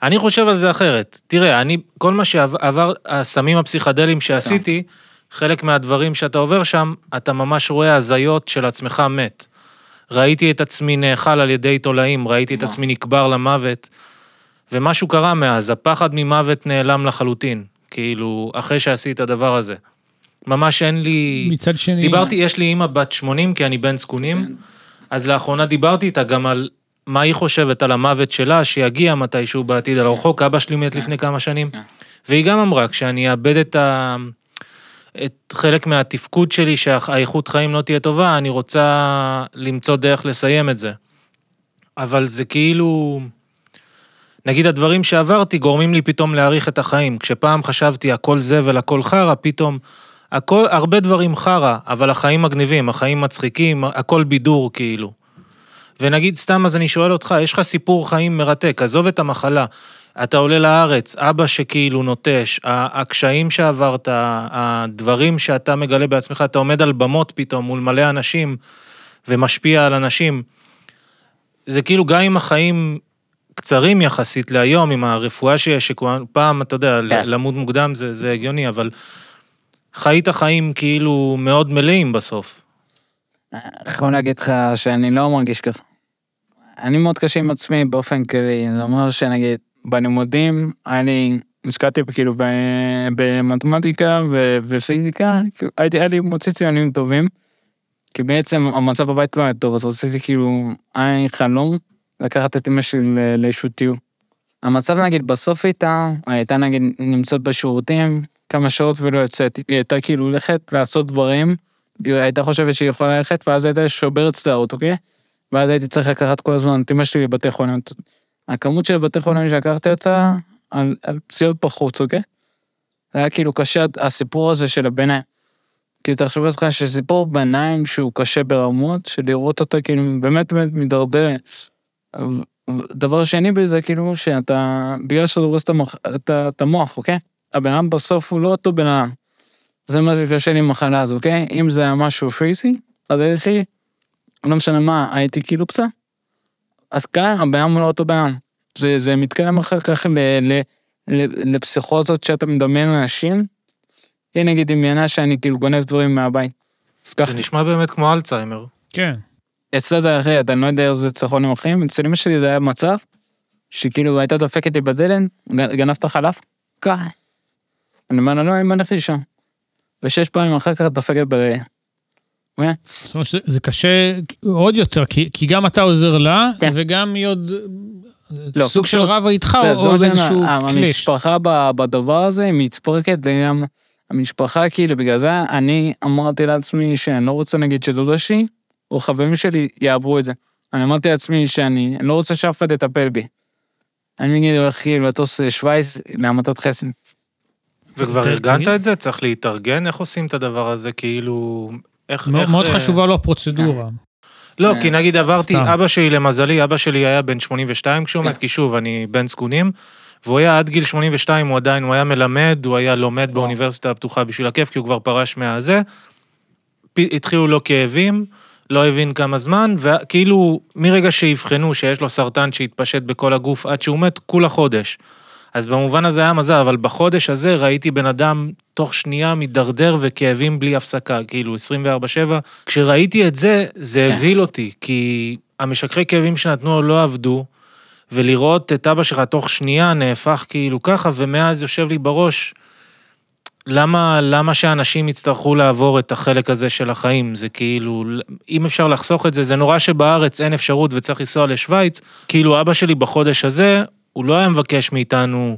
אני חושב על זה אחרת. תראה, אני, כל מה שעבר, הסמים הפסיכדליים שעשיתי, חלק מהדברים שאתה עובר שם, אתה ממש רואה הזיות של עצמך מת. ראיתי את עצמי נאכל על ידי תולעים, ראיתי את. עצמי נקבר למוות, ומשהו קרה מאז, הפחד ממוות נעלם לחלוטין, כאילו, אחרי שעשיתי את הדבר הזה. ממש אין לי... מצד שני... דיברתי, יש לי אימא בת 80, כי אני בן זקונים, כן. אז לאחרונה דיברתי איתה גם על מה היא חושבת על המוות שלה, שיגיע מתישהו בעתיד על הרחוק, אבא שלי מת לפני כמה שנים. כן. והיא גם אמרה, כשאני אאבד את ה... את חלק מהתפקוד שלי, שהאיכות חיים לא תהיה טובה, אני רוצה למצוא דרך לסיים את זה. אבל זה כאילו... נגיד הדברים שעברתי גורמים לי פתאום להעריך את החיים. כשפעם חשבתי הכל זבל, הכל חרא, פתאום... הכל, הרבה דברים חרא, אבל החיים מגניבים, החיים מצחיקים, הכל בידור כאילו. ונגיד סתם אז אני שואל אותך, יש לך סיפור חיים מרתק, עזוב את המחלה. אתה עולה לארץ, אבא שכאילו נוטש, הקשיים שעברת, הדברים שאתה מגלה בעצמך, אתה עומד על במות פתאום מול מלא אנשים ומשפיע על אנשים. זה כאילו גם אם החיים קצרים יחסית להיום, עם הרפואה שיש, שפעם, אתה יודע, כן. למות מוקדם זה, זה הגיוני, אבל חיית חיים כאילו מאוד מלאים בסוף. יכול להגיד לך שאני לא מרגיש ככה. אני מאוד קשה עם עצמי באופן כללי, זה אומר שנגיד, בלימודים, אני השקעתי כאילו ב- במתמטיקה ו- ופיזיקה, כאילו, הייתי, היה לי מוציא ציונים טובים, כי בעצם המצב בבית לא היה טוב, אז רציתי כאילו, היה לי חלום לקחת את אמא שלי לאיזשהו טיול. המצב נגיד בסוף הייתה, הייתה נגיד נמצאת בשירותים כמה שעות ולא יוצאת, היא הייתה כאילו הולכת לעשות דברים, היא הייתה חושבת שהיא יכולה ללכת, ואז הייתה שוברת סדרות, אוקיי? ואז הייתי צריך לקחת כל הזמן את אמא שלי לבתי חולים. הכמות של בתי חולים שלקחתי אותה, על, על פציעות בחוץ, אוקיי? זה היה כאילו קשה, הסיפור הזה של הביניים. כאילו, תחשוב לעצמך שסיפור ביניים שהוא קשה ברמות, שלראות אותה כאילו באמת באמת מידרדר. דבר שני בזה, כאילו, שאתה, בגלל שזה הורס את המוח, אוקיי? הבן אדם בסוף הוא לא אותו בן אדם. זה מה זה קשה לי עם המחלה הזו, אוקיי? אם זה היה משהו פיזי, אז הייתי, לא משנה מה, הייתי כאילו פצע. אז כאן הבן אדם הוא לא אותו בן אדם. זה, זה מתקדם אחר כך ל, ל, ל, לפסיכוזות שאתה מדמיין אנשים. היא נגיד דמיינה שאני כאילו גונב דברים מהבית. אז ככה, זה נשמע באמת כמו אלצהיימר. כן. אצלה זה אחרת, אני לא יודע איזה צרכונים אחרים, אצל אמא שלי זה היה מצב, שכאילו הייתה דופקת לי בדלת, "ג- גנבת חלב? ככה. אני אומר לה, לא, אמא נפי שם. ושש פעמים אחר כך דופקת בדלת. זאת אומרת שזה זה קשה עוד יותר, כי, כי גם אתה עוזר לה, כן. וגם היא עוד לא, סוג של רבה איתך, זה- או איזשהו קליש. המשפחה בדבר הזה היא מתפרקת גם המשפחה כאילו בגלל זה אני אמרתי לעצמי שאני לא רוצה נגיד שדודה שלי או חברים שלי יעברו את זה. אני אמרתי לעצמי שאני אני לא רוצה שאף אחד יטפל בי. אני נגיד הולך לטוס שווייץ להמתת חסד. וכבר ארגנת תגיד. את זה? צריך להתארגן? איך עושים את הדבר הזה? כאילו... איך... מאוד איך, מאוד אה, חשובה לו הפרוצדורה. לא, אה, כי נגיד עברתי, סתם. אבא שלי, למזלי, אבא שלי היה בן 82 כשהוא כן. מת, כי שוב, אני בן זקונים, והוא היה עד גיל 82, הוא עדיין, הוא היה מלמד, הוא היה לומד באוניברסיטה הפתוחה בשביל הכיף, כי הוא כבר פרש מהזה. התחילו לו כאבים, לא הבין כמה זמן, וכאילו, מרגע שאבחנו שיש לו סרטן שהתפשט בכל הגוף עד שהוא מת, כולה חודש. אז במובן הזה היה מזל, אבל בחודש הזה ראיתי בן אדם תוך שנייה מידרדר וכאבים בלי הפסקה, כאילו 24/7. כשראיתי את זה, זה הבהיל אותי, כי המשככי כאבים שנתנו לו לא עבדו, ולראות את אבא שלך תוך שנייה נהפך כאילו ככה, ומאז יושב לי בראש, למה, למה שאנשים יצטרכו לעבור את החלק הזה של החיים? זה כאילו, אם אפשר לחסוך את זה, זה נורא שבארץ אין אפשרות וצריך לנסוע לשוויץ. כאילו, אבא שלי בחודש הזה, הוא לא היה מבקש מאיתנו,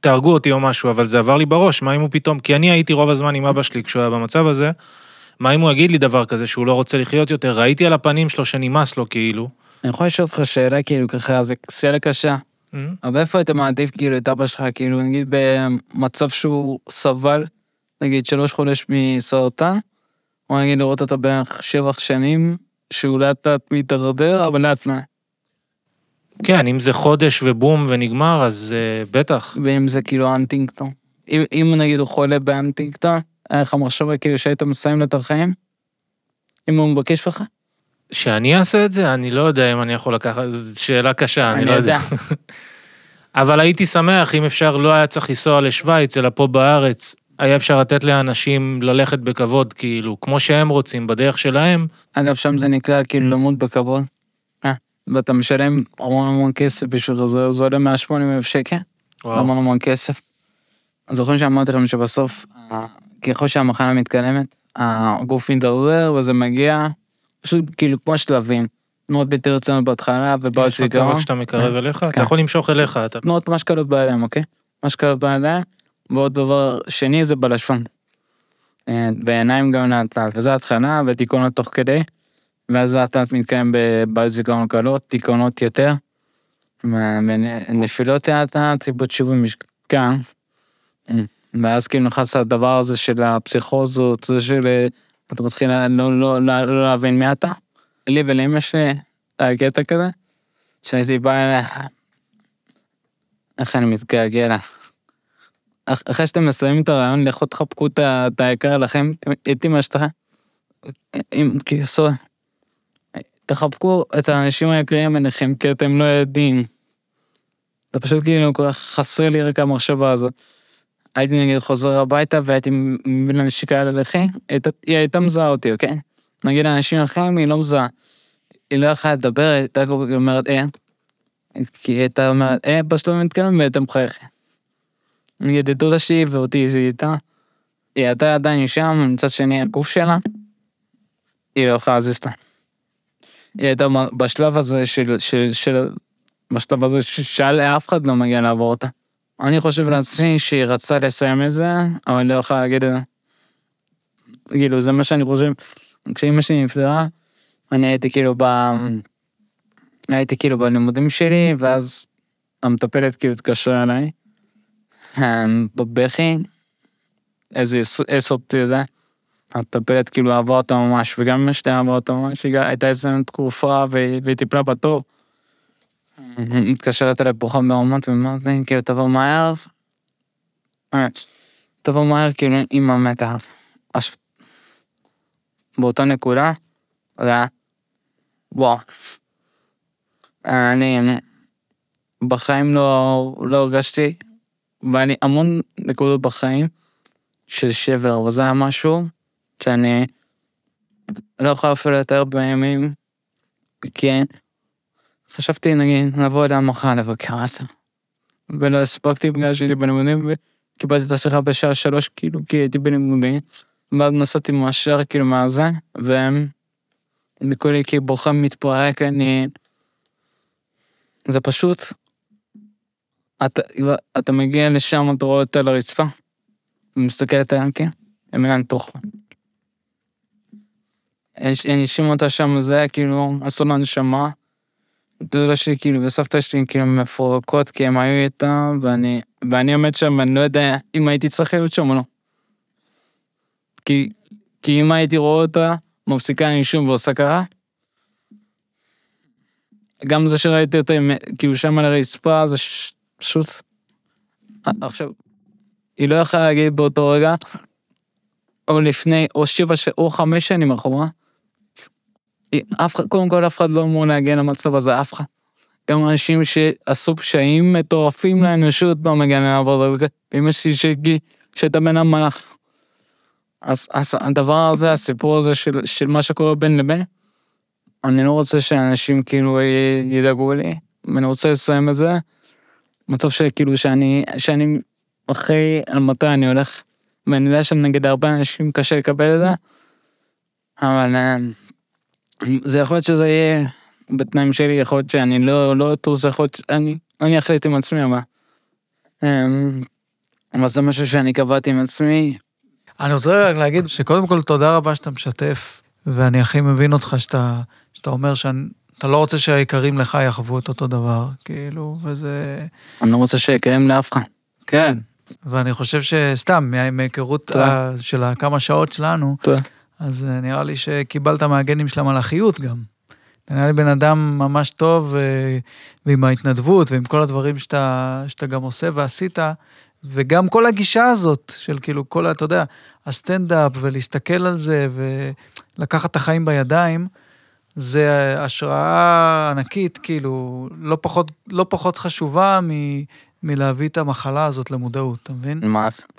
תהרגו אותי או משהו, אבל זה עבר לי בראש, מה אם הוא פתאום, כי אני הייתי רוב הזמן עם אבא שלי כשהוא היה במצב הזה, מה אם הוא יגיד לי דבר כזה שהוא לא רוצה לחיות יותר? ראיתי על הפנים שלו שנמאס לו כאילו. אני יכול לשאול אותך שאלה כאילו ככה, זה שאלה קשה. אבל איפה היית מעדיף כאילו את אבא שלך, כאילו נגיד במצב שהוא סבל, נגיד שלוש חודש מסרטן, או נגיד לראות אותו בערך שבע שנים, שהוא לאט לאט מתדרדר, אבל לאט לאט. כן, אם זה חודש ובום ונגמר, אז uh, בטח. ואם זה כאילו אנטינגטון. אם, אם נגיד הוא חולה באנטינגטון, היה לך מחשבה כאילו שהיית מסיים לו את החיים? אם הוא מבקש ממך? שאני אעשה את זה? אני לא יודע אם אני יכול לקחת, זו שאלה קשה, אני, אני לא יודע. אבל הייתי שמח אם אפשר, לא היה צריך לנסוע לשוויץ, אלא פה בארץ, היה אפשר לתת לאנשים ללכת בכבוד, כאילו, כמו שהם רוצים, בדרך שלהם. אגב, שם זה נקרא כאילו למות בכבוד. אה, ואתה משלם המון המון כסף בשביל זה, זה עולה 180 אלף שקל, המון המון כסף. אז זוכרים שאמרתי לכם שבסוף, ככל שהמחלה מתקדמת, הגוף מתדרדר וזה מגיע, פשוט כאילו כמו שלבים. תנועות בלתי רצונות בהתחלה ובעוד יש מצב שאתה מקרב אליך, אתה כן. יכול למשוך אליך. תנועות ממש קלות בידיים, אוקיי? ממש קלות בידיים. ועוד דבר שני זה בלשון. אה, בעיניים גם לאט לאט, וזה התחלה ותיקונות תוך כדי, ואז לאט לאט מתקיים בבעיות זיכרון קלות, תיקונות יותר, ונפילות לאט לאט, סיבות שיווי משקל. ואז כאילו נכנס לדבר הזה של הפסיכוזות, זה של... אה, אתה מתחיל לא, לא, לא, לא להבין מי אתה. לי ולאמא שלי, היה קטע כזה, שהייתי בא אליה, איך אני מתגעגע לה. אח- אחרי שאתם מסיימים את הרעיון, לכו תחבקו את היקר לכם, את אמא שלך. עם כיסו. תחבקו את האנשים היקרים אליכם, כי אתם לא יודעים. זה פשוט כאילו חסר לי רק המחשבה הזאת. הייתי נגיד חוזר הביתה והייתי מבין לנשיקה על הלכי, היא הייתה מזהה אותי, אוקיי? נגיד אנשים אחרים היא לא מזהה. היא לא יכולה לדבר, היא הייתה אומרת, אה, כי היא הייתה אומרת, אה, בשלב מתקדם והייתה מחייכת. נגיד, דודה שלי ואותי זיהיתה, היא הייתה עדיין שם, מצד שני הגוף שלה, היא לא יכולה להזיז אותה. היא הייתה בשלב הזה של, של, של, בשלב הזה ששאל אף אחד לא מגיע לעבור אותה. אני חושב לעצמי שהיא רצתה לסיים את זה, אבל לא יכולה להגיד את זה. כאילו, זה מה שאני חושב. כשאימא שלי נפטרה, אני הייתי כאילו ב... הייתי כאילו בלימודים שלי, ואז המטפלת כאילו התקשרה אליי, אמ, בבכי, איזה עש- עשר זה, המטפלת כאילו אהבה אותה ממש, וגם אמא שלי אהבה אותה ממש, היא הייתה אצלנו תקופה והיא טיפלה בתור. מתקשרת אליי ברוכה ברמות ואומרת לי, כאילו, תבוא מהר, תבוא מהר, כאילו, אמא מתה. עכשיו, באותה נקודה, זה היה, וואו. אני בחיים לא, לא הרגשתי, ואני המון נקודות בחיים של שבר, אבל זה היה משהו שאני לא יכול אפילו לתאר בימים, כן. חשבתי נגיד לבוא אדם מחר לבקר זה. ולא הספקתי בגלל שהייתי בלימודים וקיבלתי את השיחה בשעה שלוש כאילו כי הייתי בלימודים. ואז נסעתי מהשאר כאילו מהזה והם כולי כאילו בוכה מתפרק אני זה פשוט אתה, אתה מגיע לשם אתה רואה אותה על הרצפה ומסתכלת עליהם כן הם אינם תוך אשים אותה שם זה כאילו עשו לה נשמה דודה שלי כאילו וסבתא שלי כאילו מפורקות כי הם היו איתה ואני ואני עומד שם ואני לא יודע אם הייתי צריך להיות שם או לא. כי, כי אם הייתי רואה אותה מפסיקה לנשום ועושה ככה. גם זה שראיתי אותה עם- כאילו שם על הרצפה זה ש- פשוט. עכשיו, היא לא יכלה להגיד באותו רגע, או לפני, או שבע, ש- או חמש שנים אחורה. אף אחד, קודם כל אף אחד לא אמור להגן למצב הזה, אף אחד. גם אנשים שעשו פשעים מטורפים לאנושות לא מגן לעבוד על זה. אמא שלי שהגיע, שהייתה בין המלאך. אז, אז הדבר הזה, הסיפור הזה של, של מה שקורה בין לבין, אני לא רוצה שאנשים כאילו ידאגו לי, ואני רוצה לסיים את זה. מצב שכאילו שאני, שאני אחרי על מתי אני הולך, ואני יודע שנגד הרבה אנשים קשה לקבל את זה, אבל אה, זה יכול להיות שזה יהיה בתנאים שלי, יכול להיות שאני לא, לא אטוס, יכול להיות שאני, אני אחליט עם עצמי, אבל... אמ, אבל זה משהו שאני קבעתי עם עצמי, אני רוצה רק להגיד שקודם כל תודה רבה שאתה משתף, ואני הכי מבין אותך שאתה, שאתה אומר שאתה לא רוצה שהיקרים לך יחוו את אותו דבר, כאילו, וזה... אני לא רוצה שיקיים לאף אחד. כן. ואני חושב שסתם, מה- מהיכרות תודה. ה- של הכמה שעות שלנו, תודה. אז אה, נראה לי שקיבלת מהגנים של המלאכיות גם. אתה נראה לי בן אדם ממש טוב, אה, ועם ההתנדבות ועם כל הדברים שאתה, שאתה גם עושה ועשית, וגם כל הגישה הזאת של כאילו כל, אתה יודע, הסטנדאפ ולהסתכל על זה ולקחת את החיים בידיים, זה השראה ענקית, כאילו, לא פחות, לא פחות חשובה מ, מלהביא את המחלה הזאת למודעות, אתה מבין?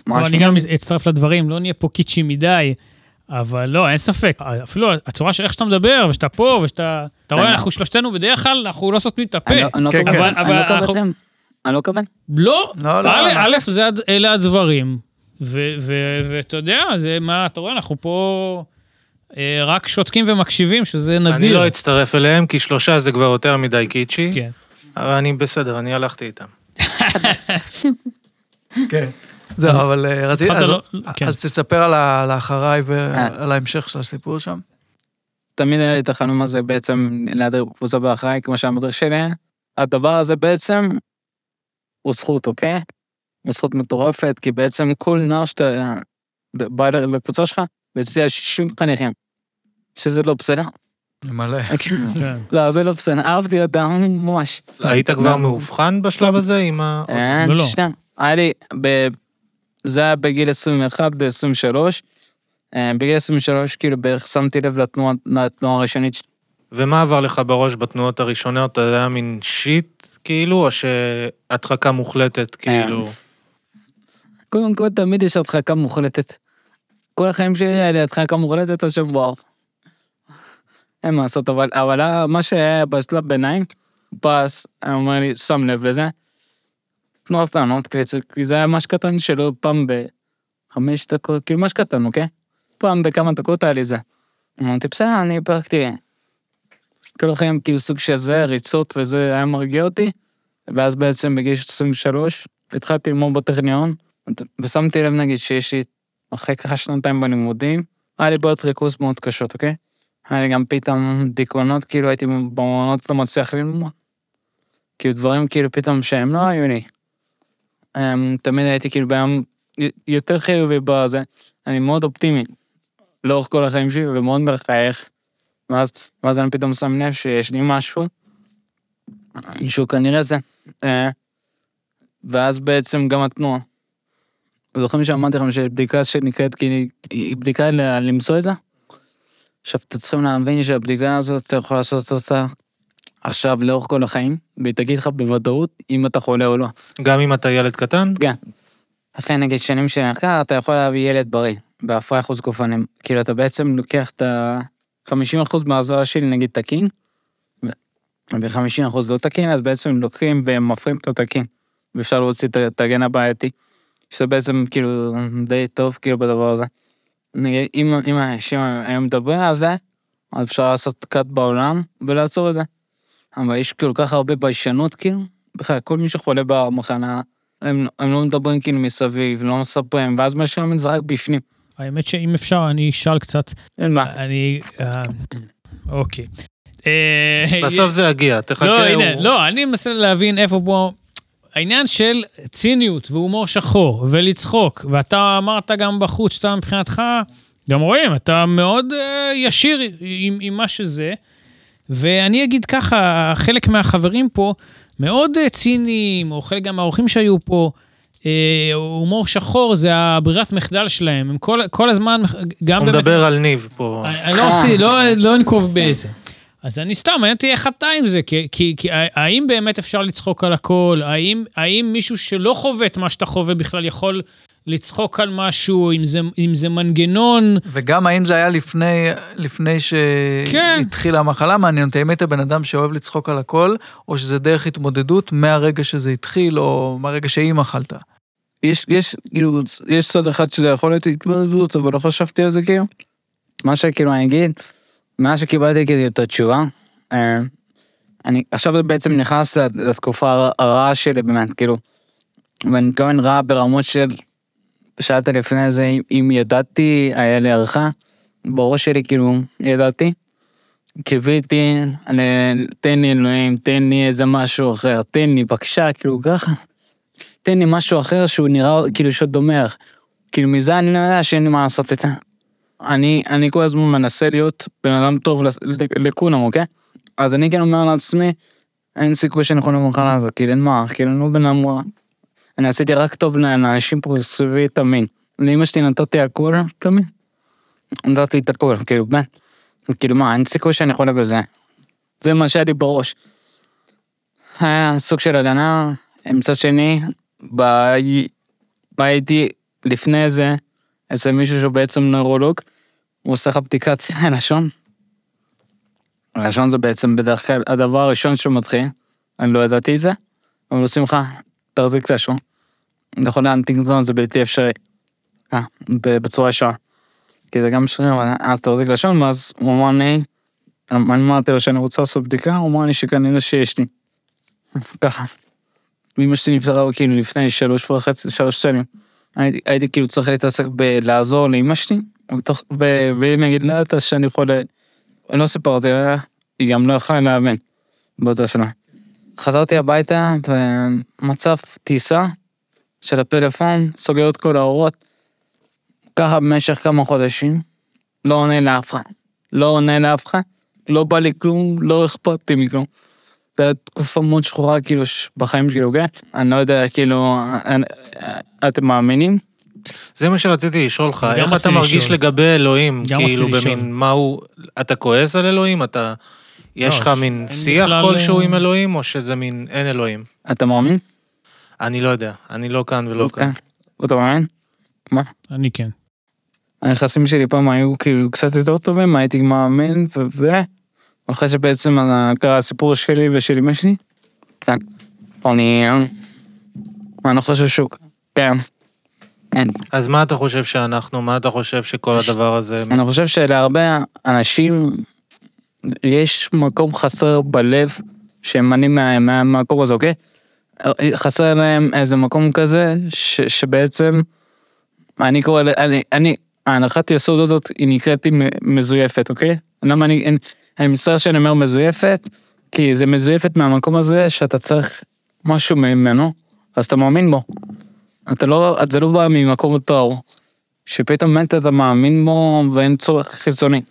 מה? אני גם אצטרף לדברים, לא נהיה פה קיצ'י מדי, אבל לא, אין ספק. אפילו הצורה של איך שאתה מדבר, ושאתה פה, ושאתה... אתה רואה, אנחנו שלושתנו בדרך כלל, אנחנו לא סותמים את הפה. אני לא- לא כן. אני אבל- לא. אני לא קובע. לא, לא, א', אלה הדברים, ואתה יודע, זה מה, אתה רואה, אנחנו פה אה, רק שותקים ומקשיבים, שזה נדיר. אני לא אצטרף אליהם, כי שלושה זה כבר יותר מדי קיצ'י. כן. אבל אני בסדר, אני הלכתי איתם. כן. זהו, אבל אה, רציתי... אז- לא- כן. אז תספר על האחריי ועל ההמשך של הסיפור שם. תמיד היה לי את החלום הזה בעצם להדריך קבוצה באחריי, כמו שהמדריך שלי. הדבר הזה בעצם הוא זכות, אוקיי? הוא זכות מטורפת, כי בעצם כל נער שאתה בא לקבוצה שלך, ואצלי יש 60 חניכים. שזה לא בסדר. מלא. כן. לא, זה לא בסדר, אהבתי אותם ממש. היית כבר מאובחן בשלב הזה עם ה... אין, לא, לא. שנייה. היה לי, ב... זה היה בגיל 21 ל-23. בגיל 23 כאילו בערך שמתי לב לתנועה לתנועה הראשונית. ומה עבר לך בראש בתנועות הראשונות? זה היה מין שיט, כאילו, או שהדחקה מוחלטת, כאילו... קודם כל תמיד יש הדחקה מוחלטת. כל החיים שלי היה לי הדחקה מוחלטת עכשיו וואו. אין מה לעשות, אבל, אבל מה שהיה בשלב ביניים, פס, היה אומר לי, שם לב לזה. תנו טענות, כי זה היה ממש קטן שלו, פעם בחמש דקות, כאילו ממש קטן, אוקיי? פעם בכמה דקות היה לי זה. אמרתי, בסדר, אני פרקתי. כל החיים כאילו סוג של זה, ריצות וזה היה מרגיע אותי. ואז בעצם בגיל 23 התחלתי ללמוד בטכניון, ושמתי לב נגיד שיש לי, אחרי ככה שנתיים בלימודים, היה לי בעיות ריכוז מאוד קשות, אוקיי? היה לי גם פתאום דיכאונות, כאילו הייתי במעונות לא מצליח ללמוד. כאילו דברים כאילו פתאום שהם לא היו לי. Um, תמיד הייתי כאילו ביום יותר חיובי בזה, אני מאוד אופטימי לאורך כל החיים שלי ומאוד מחייך. ואז, ואז אני פתאום שם לב שיש לי משהו, שהוא כנראה זה. Uh, ואז בעצם גם התנועה. זוכרים שאמרתי לכם שיש בדיקה שנקראת, כאילו, היא בדיקה למצוא את זה? עכשיו, אתם צריכים להבין שהבדיקה הזאת, אתה יכול לעשות אותה עכשיו לאורך כל החיים, והיא תגיד לך בוודאות אם אתה חולה או לא. גם אם אתה ילד קטן? כן. אחרי נגיד שנים של מחקר, אתה יכול להביא ילד בריא, בהפריה חוץ גופנים. כאילו, אתה בעצם לוקח את ה-50% מהזרע שלי, נגיד תקין, ו-50% לא תקין, אז בעצם לוקחים ומפרים את התקין. ואפשר להוציא את הגן הבעייתי, שזה בעצם כאילו די טוב כאילו בדבר הזה. נגיד, אם, אם האנשים היו מדברים על זה, אז אפשר לעשות קאט בעולם ולעצור את זה. אבל יש כל כך הרבה ביישנות כאילו, בכלל כל מי שחולה במחנה, הם, הם לא מדברים כאילו מסביב, לא מספרים, ואז מה שאומרים זה רק בפנים. האמת שאם אפשר, אני אשאל קצת. אין מה. אני... אה, אוקיי. אה, בסוף זה יגיע, תחכה. לא, הוא- הנה, לא, אני מנסה להבין איפה פה... העניין של ציניות והומור שחור ולצחוק, ואתה אמרת גם בחוץ שאתה מבחינתך, גם רואים, אתה מאוד uh, ישיר עם, עם מה שזה, ואני אגיד ככה, חלק מהחברים פה מאוד uh, ציניים, או חלק גם מהאורחים שהיו פה, uh, הומור שחור זה הברירת מחדל שלהם, הם כל, כל הזמן, גם הוא מדבר על ניב פה. אני אני לא רוצה, לא, לא ננקוב באיזה. אז אני סתם, מעניין אותי איך אתה עם זה, כי, כי, כי האם באמת אפשר לצחוק על הכל? האם, האם מישהו שלא חווה את מה שאתה חווה בכלל יכול לצחוק על משהו, אם זה, אם זה מנגנון? וגם האם זה היה לפני, לפני כן. שהתחילה המחלה, מעניין אותי, אם היית בן אדם שאוהב לצחוק על הכל, או שזה דרך התמודדות מהרגע שזה התחיל, או מהרגע שהיא מחלת. יש, יש, כאילו, יש צד אחד שזה יכול להיות התמודדות, אבל לא חשבתי על זה כאילו. מה שכאילו אני אגיד, מאז שקיבלתי כאילו את התשובה, אה, אני עכשיו זה בעצם נכנס לת- לתקופה הר- הרעה שלי באמת, כאילו, ואני מתכוון רע ברמות של, שאלת לפני זה, אם- ידעתי, היה לי הערכה, בראש שלי כאילו, ידעתי. קיוויתי, תן לי אלוהים, תן לי איזה משהו אחר, תן לי בבקשה, כאילו ככה. תן לי משהו אחר שהוא נראה כאילו שהוא דומה. כאילו מזה אני לא יודע שאין לי מה לעשות איתה. אני, אני כל הזמן מנסה להיות בן אדם טוב לכולם, אוקיי? אז אני כן אומר לעצמי, אין סיכוי שאני יכול למחלה הזאת, כאילו אין מה, כאילו אני לא בן אדם רע. אני עשיתי רק טוב לאנשים פה סביבי תמיד. לאמא שלי נתתי הכל תמיד. נתתי את הכל, כאילו באמת. כאילו מה, אין סיכוי שאני חולה בזה. זה מה שהיה לי בראש. היה סוג של הגנה, מצד שני, ב- הייתי לפני זה אצל מישהו שהוא בעצם נוירולוג, הוא עושה לך בדיקת לשון. לשון זה בעצם בדרך כלל הדבר הראשון שהוא מתחיל, אני לא ידעתי את זה, אבל עושים לך תחזיק לשון. אתה יכול לאנטינגטון זה בלתי אפשרי. אה, בצורה ישרה. כי זה גם שרירים, אז תחזיק לשון, ואז הוא אמר לי, אני אמרתי לו שאני רוצה לעשות בדיקה, הוא אמר לי שכנראה שיש לי. ככה. ואמא שלי נפטרה כאילו לפני שלוש וחצי, שלוש שנים. הייתי, כאילו צריך להתעסק בלעזור לאמא שלי, והיא נגיד לא יודעת שאני חולה, לא סיפרתי לה, היא גם לא יכולה להאמין באותה שנה. חזרתי הביתה ומצב טיסה של הפלאפון, סוגר את כל האורות, ככה במשך כמה חודשים, לא עונה לאף אחד, לא עונה לאף אחד, לא בא לי כלום, לא אכפת לי מכלום. זו הייתה תקופה מאוד שחורה כאילו ש- בחיים שלי, אוקיי? אני לא יודע, כאילו, אני- אתם מאמינים? זה מה שרציתי לשאול לך, איך אתה מרגיש לשאול. לגבי אלוהים? כאילו. במין, מה הוא, אתה כועס על אלוהים? אתה, יש לא, לך מין שיח כלשהו אה, עם אלוהים, או שזה מין, אין אלוהים? אתה מאמין? אני לא יודע, אני לא כאן ולא כאן. אוקיי. אתה מאמין? מה? אני כן. היחסים שלי פעם היו כאילו קצת יותר טובים, הייתי מאמין ו... ו- אחרי שבעצם אה, קרה הסיפור שלי ושל אמא שלי. כן. אני... אני חושב שהוא... כן. אין. אז מה אתה חושב שאנחנו, מה אתה חושב שכל הדבר הזה... אני חושב שלהרבה אנשים יש מקום חסר בלב שהם מנים מה- מהמקום הזה, אוקיי? חסר להם איזה מקום כזה ש, שבעצם אני קורא, אני, אני, ההנחת יסוד הזאת היא נקראת מזויפת, אוקיי? למה אני, אני, אני מצטער שאני אומר מזויפת? כי זה מזויפת מהמקום הזה שאתה צריך משהו ממנו, אז אתה מאמין בו. אתה לא, זה לא בא ממקום טהור. שפתאום באמת אתה מאמין בו ואין צורך חיצוני.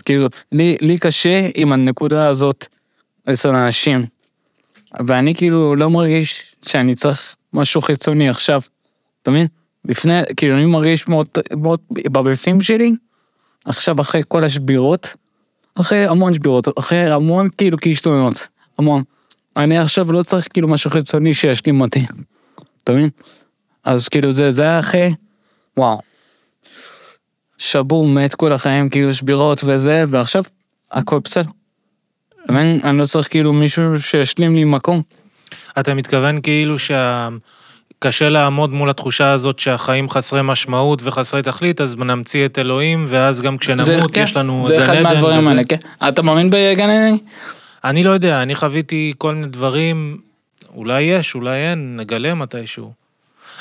כאילו, לי, לי קשה עם הנקודה הזאת אצל אנשים. ואני כאילו לא מרגיש שאני צריך משהו חיצוני עכשיו. אתה מבין? לפני, כאילו אני מרגיש מאוד, מאוד בבפנים שלי, עכשיו אחרי כל השבירות, אחרי המון שבירות, אחרי המון כאילו כישלונות, המון. אני עכשיו לא צריך כאילו משהו חיצוני שישלים אותי. אתה מבין? אז כאילו זה, זה היה אחרי, וואו. שבור מת כל החיים, כאילו שבירות וזה, ועכשיו הכל בסדר. מבין? אני לא צריך כאילו מישהו שישלים לי מקום. אתה מתכוון כאילו שה... קשה לעמוד מול התחושה הזאת שהחיים חסרי משמעות וחסרי תכלית, אז נמציא את אלוהים, ואז גם זה- כשנמות כן, יש לנו זה גן אחד עדן מהדברים וזה. האלה, כן. אתה מאמין בגן עדן? אני לא יודע, אני חוויתי כל מיני דברים, אולי יש, אולי אין, נגלה מתישהו.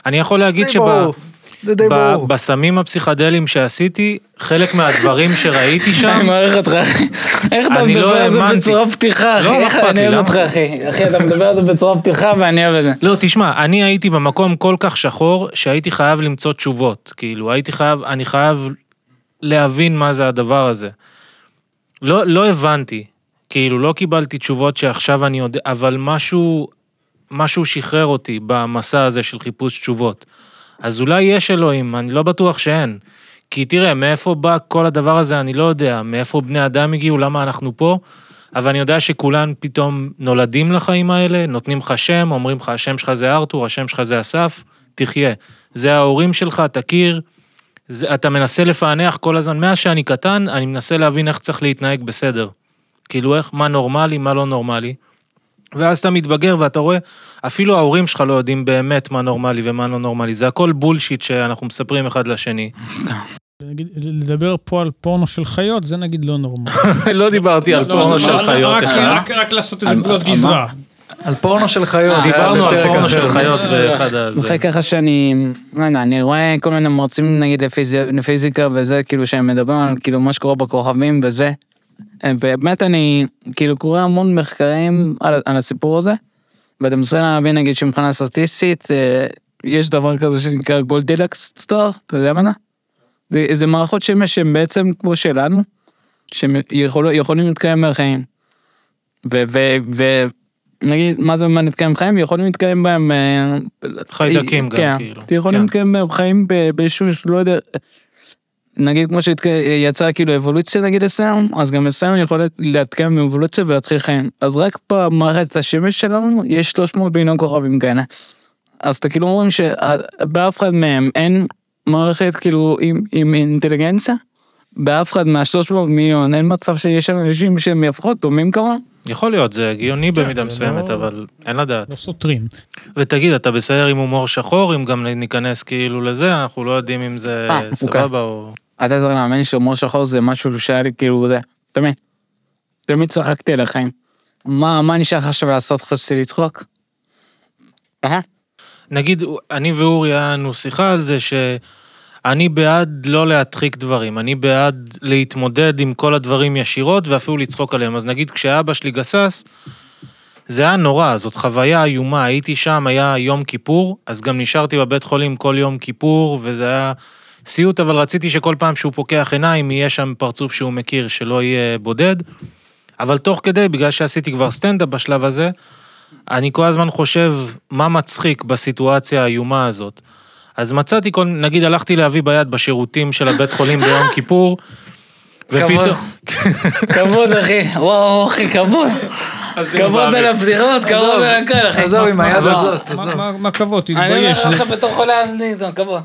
אני יכול להגיד ברור. זה די ברור. שבסמים הפסיכדליים שעשיתי, חלק מהדברים שראיתי שם, אני מעריך אותך, אחי. איך אתה אני לא מדבר על זה. בצורה פתיחה, לא, אחי? לא איך אני אוהב? אותך, אחי. אחי, אתה מדבר על זה בצורה פתיחה ואני אוהב את זה. לא, תשמע, אני הייתי במקום כל כך שחור, שהייתי חייב למצוא תשובות. כאילו, הייתי חייב, אני חייב להבין מה זה הדבר הזה. לא, לא הבנתי. כאילו, לא קיבלתי תשובות שעכשיו אני יודע, אבל משהו, משהו שחרר אותי במסע הזה של חיפוש תשובות. אז אולי יש אלוהים, אני לא בטוח שאין. כי תראה, מאיפה בא כל הדבר הזה, אני לא יודע. מאיפה בני אדם הגיעו, למה אנחנו פה. אבל אני יודע שכולם פתאום נולדים לחיים האלה, נותנים לך שם, אומרים לך, השם שלך זה ארתור, השם שלך זה אסף, תחיה. זה ההורים שלך, תכיר. זה, אתה מנסה לפענח כל הזמן, מאז שאני קטן, אני מנסה להבין איך צריך להתנהג בסדר. כאילו איך, מה נורמלי, מה לא נורמלי. ואז אתה מתבגר ואתה רואה, אפילו ההורים שלך לא יודעים באמת מה נורמלי ומה לא נורמלי, זה הכל בולשיט שאנחנו מספרים אחד לשני. לדבר פה על פורנו של חיות, זה נגיד לא נורמלי. לא דיברתי על לא, פורנו לא, של לא, חיות. רק- רק לעשות איזה גבולות על מה? גזרה. על פורנו של חיות. דיברנו זה על פורנו. של חיות באחד הזה. אחרי ככה שאני, לא יודע, אני רואה כל מיני מרצים נגיד לפיזי- לפיזיקה וזה, כאילו שהם מדברים על כאילו מה שקורה בכוכבים וזה. ובאמת אני כאילו קורא המון מחקרים על, על הסיפור הזה. ואתה מנסה להבין נגיד שמבחינה סטטיסטית, אה, יש דבר כזה שנקרא גולדילקס סטאר, אתה יודע מה זה? זה? מערכות שמש שהן בעצם כמו שלנו, שהם יכול, יכולים להתקיים מהחיים. ונגיד, מה זה אומר להתקיים חיים? יכולים להתקיים בהם... אה, חיידקים גם, כן, כאילו. יכולים כן. להתקיים בהם חיים באיזשהו, לא יודע, נגיד כמו שיצא כאילו אבולוציה נגיד אצלנו, אז גם אצלנו יכול להתקיים מאבולוציה ולהתחיל חיים. אז רק במערכת השמש שלנו יש 300 מיליון כוכבים כאלה. אז אתה כאילו אומרים שבאף אחד מהם אין מערכת כאילו עם, עם אינטליגנציה, באף אחד מה-300 מיליון אין מצב שיש אנשים שהם לפחות דומים כמובן. יכול להיות, זה הגיוני במידה זה מסוימת, לא- אבל אין לדעת. לא סותרים. ותגיד, אתה בסדר עם הומור שחור, אם גם ניכנס כאילו לזה, אנחנו לא יודעים אם זה אה, אוקיי. סבבה או... אתה צריך להאמין שהומור שחור זה משהו שהיה לי כאילו זה, תמיד. תמיד צחקתי על החיים. מה, מה נשאר לך עכשיו לעשות חוץ מלצחוק? אה? נגיד, אני ואורי היה לנו שיחה על זה שאני בעד לא להדחיק דברים, אני בעד להתמודד עם כל הדברים ישירות ואפילו לצחוק עליהם. אז נגיד, כשאבא שלי גסס, זה היה נורא, זאת חוויה איומה, הייתי שם, היה יום כיפור, אז גם נשארתי בבית חולים כל יום כיפור, וזה היה סיוט, אבל רציתי שכל פעם שהוא פוקח עיניים, יהיה שם פרצוף שהוא מכיר, שלא יהיה בודד. אבל תוך כדי, בגלל שעשיתי כבר סטנדאפ בשלב הזה, אני כל הזמן חושב מה מצחיק בסיטואציה האיומה הזאת. אז מצאתי כל, נגיד הלכתי להביא ביד בשירותים של הבית חולים ביום כיפור, ופתאום... כבוד אחי, וואו אחי, כבוד. כבוד על הבדיחות, כבוד על הכל אחי. עזוב עם היד מה- הזאת, עזוב. מה- כבוד, אני אומר תתבייש. לך עכשיו בתור חולה אני כבוד.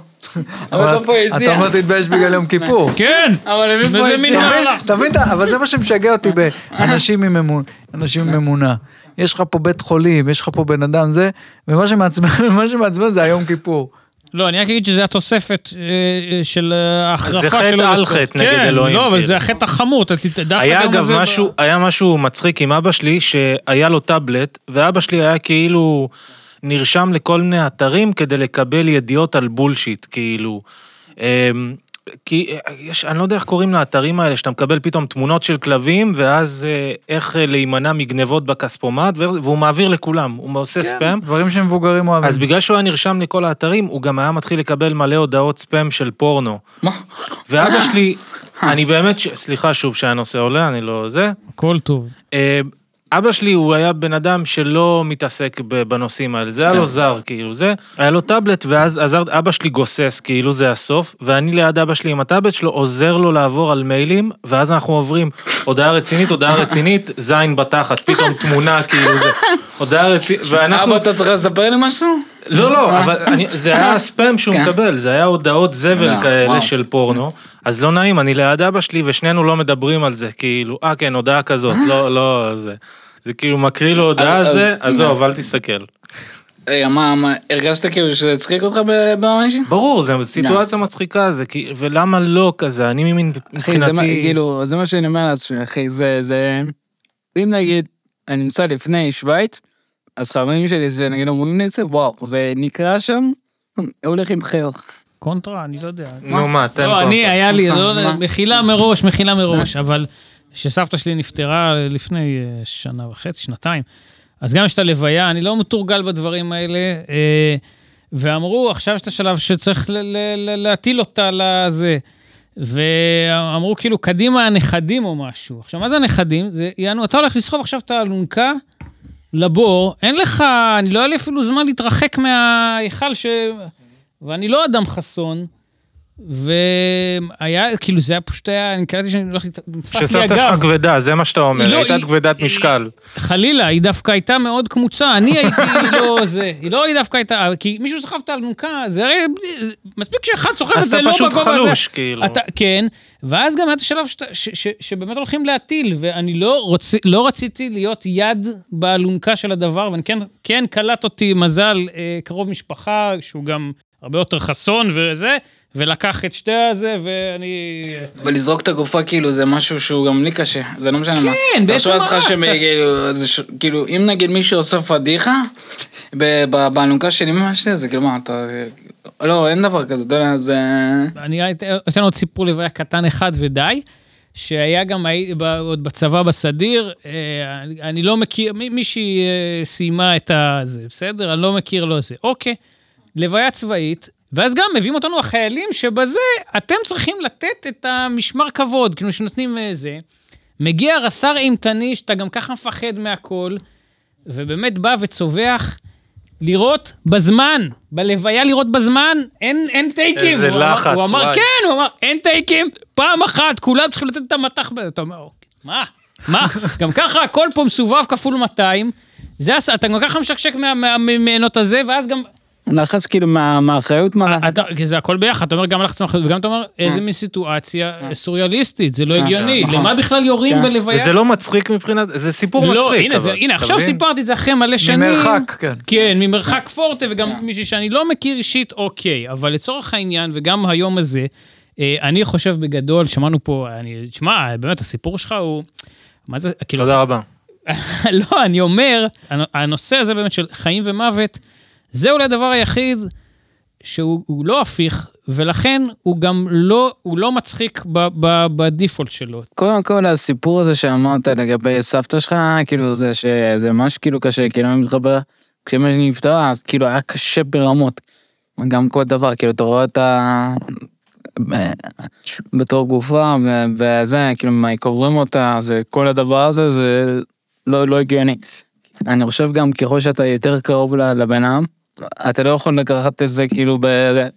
אבל אתה פה אתה יציע. אומר תתבייש בגלל יום כיפור. כן! אבל הביא פה יציע. אתה מבין? אתה? אבל זה מה שמשגע אותי באנשים עם אמון- אנשים עם אמונה. יש לך פה בית חולים, יש לך פה בן אדם זה, ומה שמעצבן זה היום כיפור. לא, אני רק אגיד שזה התוספת אה, אה, של אה, ההחרפה זה שלו. חטא על. חטא נגד כן, אלוהים, לא, אבל כאילו. זה החטא החמור. אתה היה אגב משהו, היה משהו מצחיק עם אבא שלי, שהיה לו טאבלט, ואבא שלי היה כאילו נרשם לכל מיני אתרים כדי לקבל ידיעות על בולשיט, כאילו. אמ, כי יש, אני לא יודע איך קוראים לאתרים האלה, שאתה מקבל פתאום תמונות של כלבים, ואז אה, איך אה, להימנע מגנבות בכספומט, והוא מעביר לכולם, הוא עושה ספאם. דברים שמבוגרים אוהבים. אז בגלל שהוא היה נרשם לכל האתרים, הוא גם היה מתחיל לקבל מלא הודעות ספאם של פורנו. מה? ואבא שלי, אני באמת, ש- סליחה שוב שהנושא עולה, אני לא זה. הכל טוב. אה, אבא שלי הוא היה בן אדם שלא מתעסק בנושאים האלה, זה היה לו זר, כאילו זה, היה לו טאבלט, ואז עזר, אבא שלי גוסס, כאילו זה הסוף, ואני ליד אבא שלי עם הטאבלט שלו, עוזר לו לעבור על מיילים, ואז אנחנו עוברים הודעה רצינית, הודעה רצינית, זין בתחת, פתאום תמונה, כאילו זה, הודעה רצינית, ואנחנו... אבא, אתה צריך לספר לי משהו? לא, לא, אבל אני, זה היה הספאם שהוא כן. מקבל, זה היה הודעות זבל אה, כאלה וואו. של פורנו, אז לא נעים, אני ליד אבא שלי ושנינו לא מדברים על זה, כאילו, אה כן, הודעה כזאת, לא, לא, זה. זה כאילו מקריא לו הודעה על זה, אז- עזוב, אל תסתכל. רגע, מה, מה, הרגשת כאילו שזה הצחיק אותך ב- ברמה אישית? ברור, זו סיטואציה מצחיקה, זה כי, ולמה לא כזה, אני מבין, אחי, זה מה, מבחינתי, כאילו, זה מה שאני אומר לעצמי, אחי, זה, זה... אם נגיד, אני נמצא לפני שווייץ, אז חברים שלי, שנגיד אומרים לי את זה, וואו, זה נקרא שם, הולך עם חיוך. קונטרה, אני לא יודע. נו מה, תן לא, אני, קונטרה. היה לי, לא? מחילה מראש, מחילה מראש, אבל כשסבתא שלי נפטרה לפני אה, שנה וחצי, שנתיים, אז גם יש את הלוויה, אני לא מתורגל בדברים האלה, אה, ואמרו, עכשיו יש את השלב שצריך ל- ל- ל- להטיל אותה לזה. ואמרו כאילו, קדימה הנכדים או משהו. עכשיו, מה זה הנכדים? זה, יענו, אתה הולך לסחוב עכשיו את האלונקה לבור, אין לך, אני לא היה לי אפילו זמן להתרחק מההיכל ש... ואני לא אדם חסון, והיה, כאילו, זה היה פשוט היה, אני קראתי שאני הולך, נתפס לי שסבתא שלך. כבדה, זה מה שאתה אומר, לא, הייתה היא- כבדת היא- משקל. חלילה, היא דווקא הייתה מאוד קמוצה, אני הייתי לא זה, היא לא, היא דווקא הייתה, כי מישהו סחב את האלונקה, זה הרי, מספיק שאחד סוחב את אז זה אתה לא פשוט בגובה הזה. חלוש, כאילו. אתה, כן, ואז גם היה את השלב שאתה, ש, ש, שבאמת הולכים להטיל, ואני לא, רוצ, לא רציתי להיות יד באלונקה של הדבר, ואני כן, כן קלט אותי מזל אה, קרוב משפחה, שהוא גם הרבה יותר חסון וזה, ולקח את שתי הזה, ואני... ולזרוק את הגופה כאילו זה משהו שהוא גם לי קשה, זה לא משנה מה. כן, תחשוב בעצם מה, שמ- אתה- כאילו, כאילו, אם נגיד מישהו עושה פדיחה, באלונקה של אמא שלי, זה כאילו מה, אתה... לא, אין דבר כזה, אתה יודע, זה... אני אתן עוד סיפור לוויה קטן אחד ודי, שהיה גם עוד בצבא בסדיר, אה, אני- לא מכיר, מי- מישהי אה, סיימה את הזה, בסדר? אני לא מכיר לו זה. אוקיי, לוויה צבאית, ואז גם מביאים אותנו החיילים שבזה אתם צריכים לתת את המשמר כבוד, כאילו שנותנים אה, זה. מגיע רס"ר אימתני, שאתה גם ככה מפחד מהכל, ובאמת בא וצווח לראות בזמן, בלוויה לראות בזמן, אין, אין טייקים. איזה הוא אמר- לחץ, הוא אמר, וואי. כן, הוא אמר, אין טייקים, פעם אחת, כולם צריכים לתת את המטח. ב-" אתה אומר, אוקיי, מה? מה? גם ככה הכל פה מסובב כפול 200, זה, אתה גם ככה משקשק מה- מה- מהמענות הזה, ואז גם, לחץ כאילו מה- מהאחריות, מה... אתה, כי זה הכל ביחד, אתה אומר גם לחץ מאחריות, וגם אתה אומר, איזה מין סיטואציה סוריאליסטית, זה לא הגיוני, נכון. למה בכלל יורים כן. בלוויה? וזה לא מצחיק מבחינת, זה סיפור לא, מצחיק. הנה, זה, אבל, הנה עכשיו מבין? סיפרתי את זה אחרי מלא שנים. ממרחק, כן. כן, ממרחק פורטה, וגם מישהי שאני לא מכיר אישית, אוקיי. אבל לצורך העניין, וגם היום הזה, אה, אני חושב בגדול, שמענו פה, אני, שמע, באמת, הסיפור שלך הוא... מה זה, כאילו... תודה רבה. לא, אני אומר, הנ- הנושא הזה באמת של חיים ומוות, זה אולי הדבר היחיד שהוא הוא לא הפיך, ולכן הוא גם לא, הוא לא מצחיק בדיפולט שלו. קודם כל הסיפור הזה שאמרת לגבי סבתא שלך, כאילו זה שזה ממש כאילו קשה, כאילו אני מתחבר, כשאמא שלי נפטרה, אז כאילו היה קשה ברמות. גם כל דבר, כאילו אתה רואה את ה... ב- בתור גופה ו- וזה, כאילו מה קוברים אותה, זה כל הדבר הזה זה לא, לא הגיוני. אני חושב גם ככל שאתה יותר קרוב לבן אדם, אתה לא יכול לקחת את זה כאילו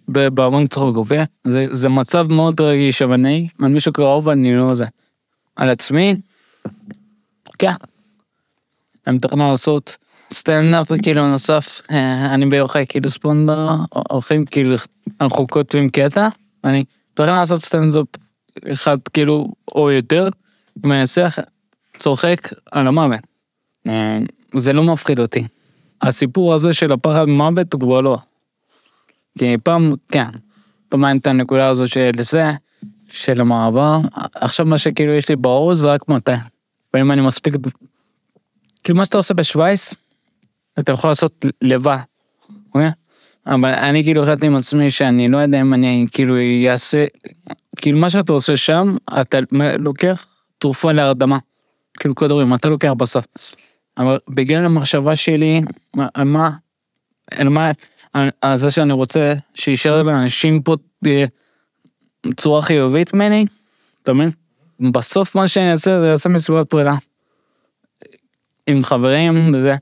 בארון צחוק גופה, זה, זה מצב מאוד רגיש, אבל אני, על מישהו קרוב אני לא זה. על עצמי, כן. אני מתכנן לעשות סטנדאפ כאילו נוסף, אה, אני ביוחאי כאילו ספונדר, הולכים כאילו אנחנו כותבים קטע, אני צריך לעשות סטנדאפ אחד כאילו, או יותר, אעשה צוחק על המוות. אה, זה לא מפחיד אותי. הסיפור הזה של הפחד מוות הוא כבר לא. כי פעם, כן, פעם היה את הנקודה הזו של זה, של המעבר, עכשיו מה שכאילו יש לי בראש זה רק מתי. ואם אני מספיק, כאילו מה שאתה עושה בשווייץ, אתה יכול לעשות לבד. אוקיי? אבל אני כאילו החלטתי עם עצמי שאני לא יודע אם אני כאילו אעשה, כאילו מה שאתה עושה שם, אתה לוקח תרופה להרדמה. כאילו כדורים, אתה לוקח בסוף. אבל בגלל המחשבה שלי, על מה, על מה, על זה שאני רוצה שישאר לאנשים פה אה, בצורה חיובית ממני, אתה מבין? בסוף מה שאני אעשה זה אעשה מסיבת פרידה. עם חברים וזה.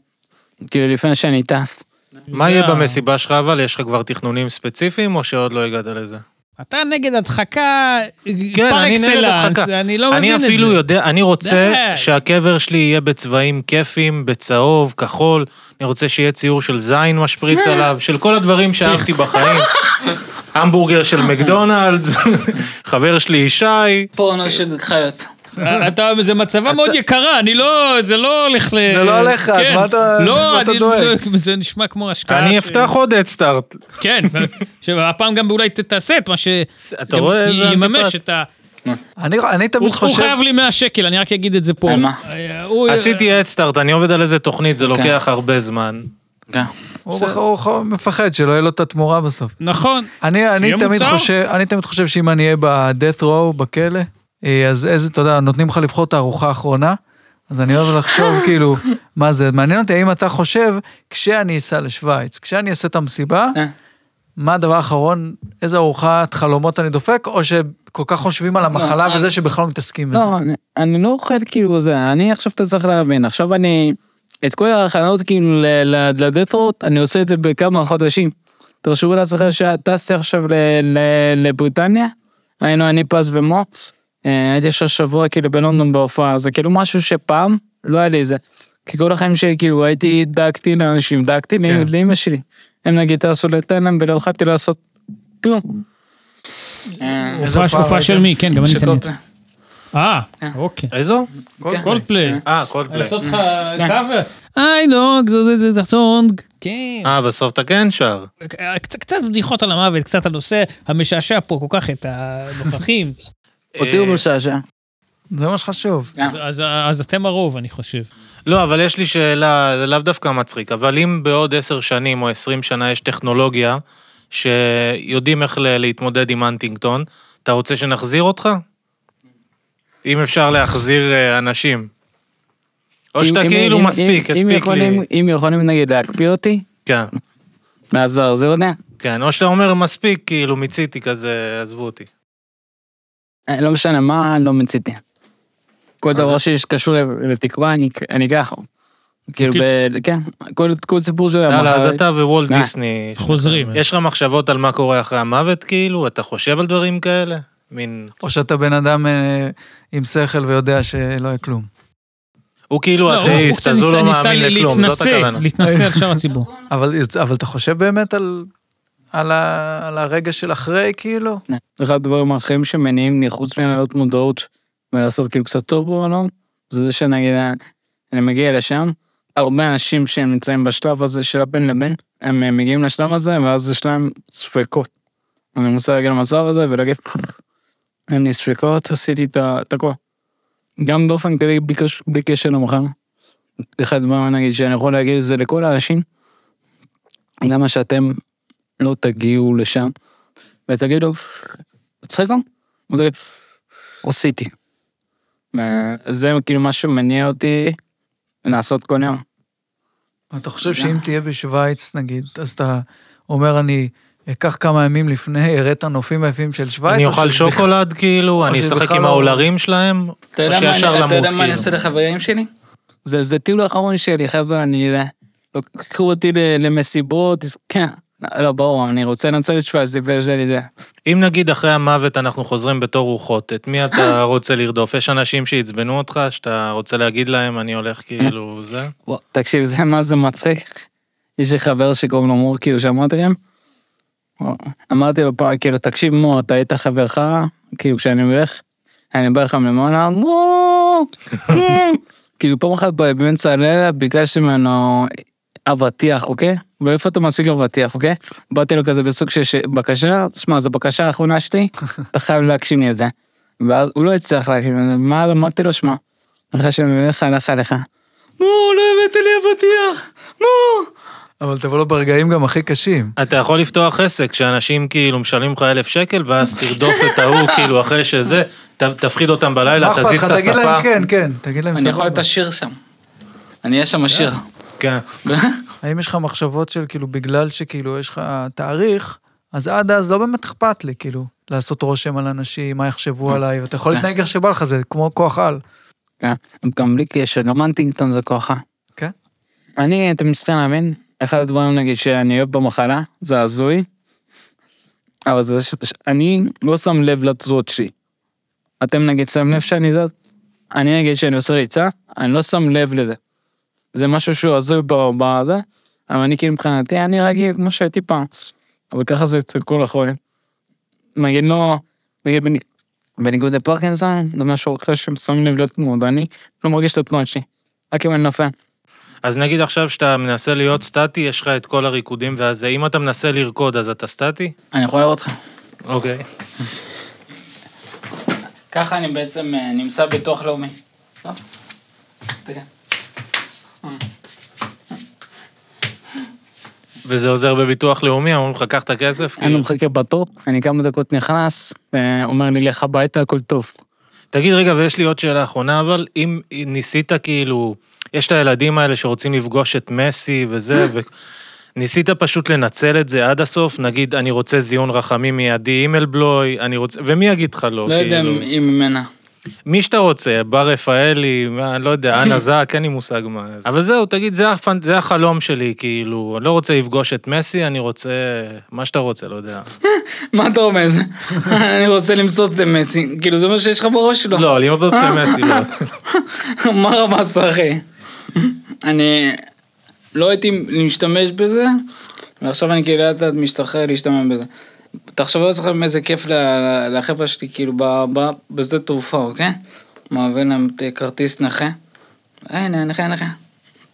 כאילו לפני שאני טס. מה יהיה במסיבה שלך אבל? יש לך כבר תכנונים ספציפיים או שעוד לא הגעת לזה? אתה נגד הדחקה כן, פר אני נגד אקסלנס, הדחקה. אני לא מבין אני את זה. אפילו יודע, אני רוצה די. שהקבר שלי יהיה בצבעים כיפים, בצהוב, כחול, אני רוצה שיהיה ציור של זין משפריץ עליו, של כל הדברים שאהבתי בחיים. המבורגר של מקדונלדס, חבר שלי ישי, פורנו של חיות. אתה, זה מצבה מאוד יקרה, אני לא, זה לא הולך ל... זה לא הולך, אז כן. מה אתה- לא, מה אתה אני- דואג? זה נשמע כמו השקעה. אני אפתח עוד אדסטארט. כן, שהפעם גם אולי תעשה את מה ש... אתה רואה איזה יממש? את ה... אני אני הוא תמיד הוא חושב... חייב לי 100 שקל, אני רק אגיד את זה פה. על מה? אה, הוא- עשיתי אדסטארט, אני עובד על איזה תוכנית, זה אוקיי. לוקח הרבה זמן. כן. הוא הוא מפחד שלא יהיה לו את התמורה בסוף. נכון. אני, תמיד. חושב, אני תמיד חושב שאם אני אהיה ב-death row, בכלא, אה, אז איזה, אתה יודע, נותנים לך לבחור את הארוחה האחרונה, אז אני אוהב לחשוב כאילו, מה זה, מעניין אותי האם אתה חושב, כשאני אסע לשוויץ, כשאני אעשה את המסיבה, אה. מה הדבר האחרון, איזה ארוחת חלומות אני דופק, או שכל כך חושבים על המחלה אני- וזה שבכלל לא מתעסקים בזה. לא, אני- לא אוכל כאילו זה, אני עכשיו אתה צריך להבין, עכשיו אני, את כל ההכנות כאילו לדטרוט, אני עושה את זה בכמה חודשים. תחשבו לעצמכם שטסתי עכשיו לבריטניה, היינו אני פז ומוץ, אה, הייתי עכשיו שבוע כאילו בלונדון בהופעה, זה כאילו משהו שפעם לא היה לי את זה. כי כל החיים שלי כאילו הייתי, דאגתי לאנשים, דאגתי כן. לאמא שלי. הם נגיד טסו לתאילנד ולא יכולתי לעשות כלום. אה, איזו הופעה של מי? כן, גם אני אתן. אה, כן. אוקיי. איזו? כן. קולדפליי. אה, קולדפליי. לעשות לך כן. קאבר. היי דוג, זה זה זה סונג. כן. אה, בסוף אתה כן שר. קצת- קצת בדיחות על המוות, קצת הנושא המשעשע פה כל כך את הנוכחים. אותי הוא משעשע. זה מה שחשוב. אז- אז- אז אתם הרוב, אני חושב. לא, אבל יש לי שאלה, זה לאו דווקא מצחיק, אבל אם בעוד עשר שנים או עשרים שנה יש טכנולוגיה שיודעים איך להתמודד עם הנטינגטון, אתה רוצה שנחזיר אותך? אם אפשר להחזיר אה, אנשים. או אם- שאתה כאילו אם- מספיק, הספיק לי. אם יכולים נגיד להקפיא אותי, כן, ואז להחזיר אותי, כן, או שאתה אומר מספיק, כאילו מיציתי כזה, עזבו אותי. אה, לא משנה מה, לא מציתי. כל דבר שקשור לתקווה, אני- אני אקח. כאילו, ב- כן, כל- כל סיפור של יאללה, אז אתה ווולט אה. דיסני. חוזרים. יש לך מחשבות על מה קורה אחרי המוות, כאילו? אתה חושב על דברים כאלה? מין... או שאתה בן אדם אה, עם שכל ויודע שלא יהיה כלום. הוא כאילו לא, אתאיסט, אז הוא לא מאמין לכלום, זאת הכוונה. להתנשא על שאר הציבור. אבל, אבל אתה חושב באמת על, על, ה, על הרגע של אחרי, כאילו? אחד הדברים האחרים שמניעים לי, חוץ מלהעלות מודעות ולעשות כאילו קצת טוב בעולם, זה זה שנגיד, אני מגיע לשם, הרבה אנשים שהם נמצאים בשלב הזה של הבין לבין, הם מגיעים לשלב הזה, ואז יש להם ספקות. אני מנסה להגיע למצב הזה ולהגיד, אין לי ספקות, עשיתי את את הכל. גם באופן כללי, בלי קש- בלי קשר למחר. אחד הדברים, נגיד, שאני יכול להגיד זה לכל האנשים, למה שאתם לא תגיעו לשם, ותגידו? הוא תגיד, עשיתי. זה כאילו משהו מניע אותי לעשות כל יום. אתה חושב שאם תהיה בשוויץ, נגיד, אז אתה אומר, אני אקח כמה ימים לפני, אראה את הנופים היפים של שוויץ? אני או אוכל שוקולד, כאילו? אני אשחק עם לא- ההולרים שלהם? אתה או יודע מה שישר אני- אתה למות, יודע מה אני כאילו? אעשה לחברים שלי? זה זה טיול האחרון שלי, חבר'ה, אני... קחו אותי ל- למסיבות, כן. לא, ברור, אני רוצה לנצל את שווייץ, זה ויש לי זה. אם נגיד אחרי המוות אנחנו חוזרים בתור רוחות, את מי אתה רוצה לרדוף? יש אנשים שעצבנו אותך, שאתה רוצה להגיד להם, אני הולך כאילו זה? תקשיב, זה מה זה מצחיק. יש לי חבר שקוראים לו מורקי, הוא שמעתי לכם? אמרתי לו פעם, כאילו, תקשיב מו, אתה היית חברך, כאילו, כשאני הולך, אני בא לך למעלה, מו, מו. כאילו, פעם אחת באמצע הלילה, ביקשתי ממנו אבטיח, אוקיי? ואיפה אתה משיג אבטיח, אוקיי? באתי לו כזה בסוג של בקשה, שמע, זו בקשה האחרונה שלי, אתה חייב להגשים לי את זה. ואז הוא לא הצליח להגשים את זה, מה אמרתי לו, שמע, אחרי שאני אלך, הלך עליך. מו, לא הבאת לי אבטיח, מו. אבל תבוא לו ברגעים גם הכי קשים. אתה יכול לפתוח עסק שאנשים כאילו משלמים לך אלף שקל, ואז תרדוף את ההוא כאילו אחרי שזה, תפחיד אותם בלילה, מה אכפת תזיז לך? את תגיד. להם כן, כן, תגיד להם אני יכול להיות סבבה. עשיר שם. אני אהיה שם עשיר. כן. האם יש לך מחשבות של כאילו, בגלל שכאילו יש לך תאריך, אז עד אז לא באמת אכפת לי, כאילו, לעשות רושם על אנשים, מה יחשבו עליי, ואתה יכול כן. להתנהג איך שבא לך, זה כמו כוח על. כן, גם בלי קשר, גם הנטינגטון זה כוחה. כן? אני, אתם מצטערים להבין, אחד הדברים נגיד שאני אוהב במחלה, זה הזוי, אבל זה שאני לא שם לב לתזות שלי. אתם נגיד שמים לב שאני זאת? אני נגיד שאני עושה ריצה, אני לא שם לב לזה. זה משהו שהוא הזוי בזה, אבל אני כאילו מבחינתי, אני רגיל כמו שהייתי פעם. אבל ככה זה אצל כל החולים. נגיד לא, נגיד בני- בניגוד לפרקינסון, זה משהו אחר שהם שמים לב לתנועות, אני לא מרגיש את התנועות שלי. רק אם אני נופל. אז נגיד עכשיו שאתה מנסה להיות סטטי, יש לך את כל הריקודים והזה, אם אתה מנסה לרקוד אז אתה סטטי? אני יכול לראות אותך. אוקיי. ככה אני בעצם אה, נמצא ביטוח לאומי. לא? תראה. וזה עוזר בביטוח לאומי, אמרו לך, קח את הכסף? אני. מחכה בתור, אני כמה דקות נכנס, ואומר לי, לך הביתה, הכל טוב. תגיד, רגע, ויש לי עוד שאלה אחרונה, אבל אם ניסית כאילו, יש את הילדים האלה שרוצים לפגוש את מסי וזה, וניסית פשוט לנצל את זה עד הסוף, נגיד, אני רוצה זיון רחמים מיידי, אימייל בלוי, אני רוצה, ומי יגיד לך לא? לא יודע כאילו? אם ממנה. מי שאתה רוצה, בר רפאלי, מה, לא יודע, אנה זק, אין לי מושג מה. אבל זהו, תגיד, זה, הפנ... זה החלום שלי, כאילו, אני לא רוצה לפגוש את מסי, אני רוצה, מה שאתה רוצה, לא יודע. מה אתה אומר? אני רוצה למסות את מסי, כאילו זה מה שיש לך בראש שלו. לא, אני רוצה את מסי, לא. מה רמזת אחי? אני לא הייתי משתמש בזה, ועכשיו אני כאילו לאט לאט משתחרר להשתמש בזה. תחשוב על עצמכם איזה כיף לחבר'ה שלי כאילו בשדה תעופה, אוקיי? מעביר להם את כרטיס נכה. הנה, נכה, נכה.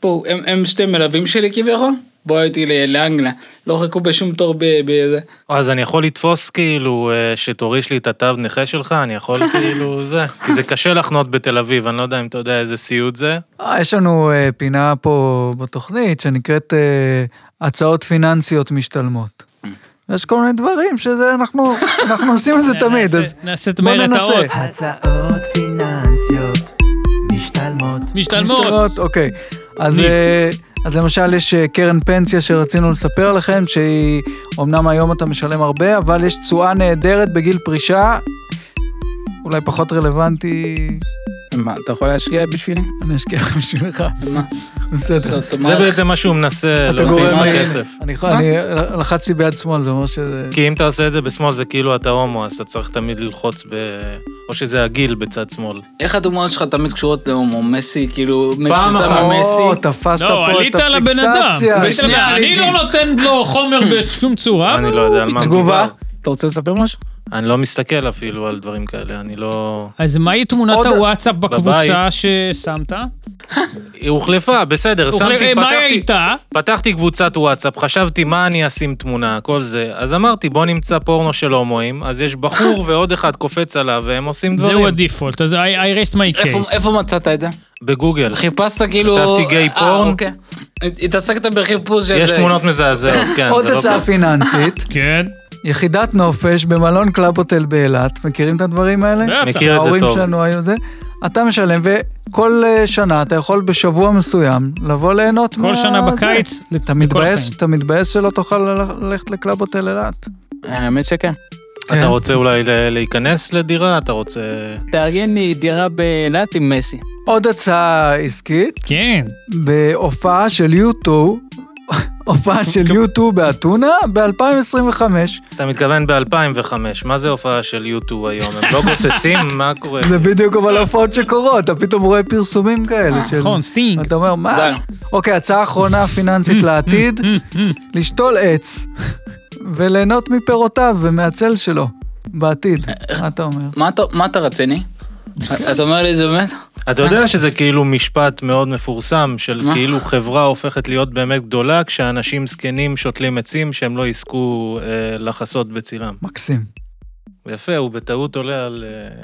פה, הם, הם שתי מלווים שלי כביכול. בוא איתי ל- לאנגליה. לא חיכו בשום תור בזה. אז אני יכול לתפוס כאילו, אה, שתוריש לי את התו נכה שלך, אני יכול כאילו זה. כי זה קשה לחנות בתל אביב, אני לא יודע אם אתה יודע איזה סיוט זה. אה, יש לנו אה, פינה פה בתוכנית שנקראת אה, הצעות פיננסיות משתלמות. יש כל מיני דברים שזה, אנחנו, אנחנו עושים את זה תמיד, אז בוא ננסה. הצעות פיננסיות משתלמות. משתלמות. משתלמות, אוקיי. אז. אה, אז למשל יש אה, קרן פנסיה שרצינו לספר לכם, שהיא, אמנם היום אתה משלם הרבה, אבל יש תשואה נהדרת בגיל פרישה, אולי פחות רלוונטי, מה, אתה יכול להשקיע בשבילי? אני אשקיע בשבילך, מה? בסדר. זה בעצם מה שהוא מנסה להוציא גורם ממך לי- כסף. אני יכול- אני לחצתי ביד שמאל, זה אומר שזה... כי אם אתה עושה את זה בשמאל זה כאילו אתה הומו, אז אתה צריך תמיד ללחוץ ב... או שזה הגיל בצד שמאל. איך הדוגמאות שלך תמיד קשורות להומו? מסי, כאילו, פעם אחת. או, תפסת לא, פה את. הפיקסציה. עלית על הבן אדם. אני. לא נותן לו חומר בשום צורה. אני לא יודע על מה. תגובה? מדובר. אתה רוצה לספר משהו? אני לא מסתכל אפילו על דברים כאלה, אני לא... אז מהי תמונת עוד- הוואטסאפ בקבוצה בבית. ששמת? היא הוחלפה, בסדר, שמתי, מה פתחתי, הייתה? פתחתי קבוצת וואטסאפ, חשבתי מה אני אשים תמונה, כל זה, אז אמרתי בוא נמצא פורנו של הומואים, אז יש בחור ועוד אחד קופץ עליו והם עושים דברים. זהו ה default, אז I I rest my איפה- case. איפה מצאת את זה? בגוגל. חיפשת כאילו... כתבתי גיי אה, porn. אוקיי. התעסקת בחיפוש של... יש. תמונות מזעזעות, כן. עוד לא הצעה. פיננסית, כן, יחידת נופש במלון קלאב הוטל באילת, מכירים את הדברים האלה? בטח. מכיר את זה ההורים טוב. שלנו היו זה. אתה משלם, וכל אה, שנה אתה יכול בשבוע מסוים לבוא ליהנות מה... כל שנה. בקיץ. אתה לכל מתבאס, החיים. אתה מתבאס שלא תוכל ללכת לקלאב הוטל אילת. האמת שכן. כן. אתה רוצה אולי להיכנס לדירה? אתה רוצה... תארגן לי דירה באילת עם מסי. עוד הצעה עסקית, כן. בהופעה של U2, הופעה של U2 באתונה ב-2025. אתה מתכוון ב-2005, מה זה הופעה של U2 היום? הם לא גוססים? מה קורה? זה בדיוק אבל ההופעות שקורות, אתה פתאום רואה פרסומים כאלה של... נכון, סטינג. אתה אומר, מה? אוקיי, הצעה אחרונה פיננסית לעתיד, לשתול עץ. וליהנות מפירותיו ומהצל שלו בעתיד. מה אתה אומר? מה אתה- רציני? אתה אומר לי זה באמת? אתה יודע שזה כאילו משפט מאוד מפורסם, של מה? כאילו חברה הופכת להיות באמת גדולה כשאנשים זקנים שותלים עצים שהם לא יזכו אה, לחסות בצילם. מקסים. יפה, הוא בטעות עולה על אה,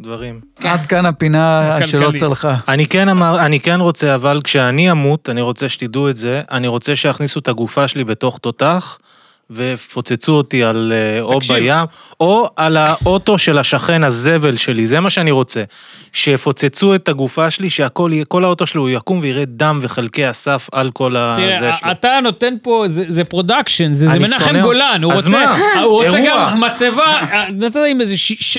דברים. עד כאן הפינה. שלא צלחה. אני כן אמר, אני כן רוצה, אבל כשאני אמות, אני רוצה שתדעו את זה, אני רוצה שיכניסו את הגופה שלי בתוך תותח, ויפוצצו אותי על אה, או. בים, או על האוטו של השכן הזבל שלי, זה מה שאני רוצה. שיפוצצו את הגופה שלי, שהכל יהיה, כל האוטו שלו הוא יקום ויראה דם וחלקי אסף על כל הזה תראה, שלו. אתה נותן פה, זה- production, זה מנחם גולן, הוא רוצה. גם מצבה, אה, נתת עם איזה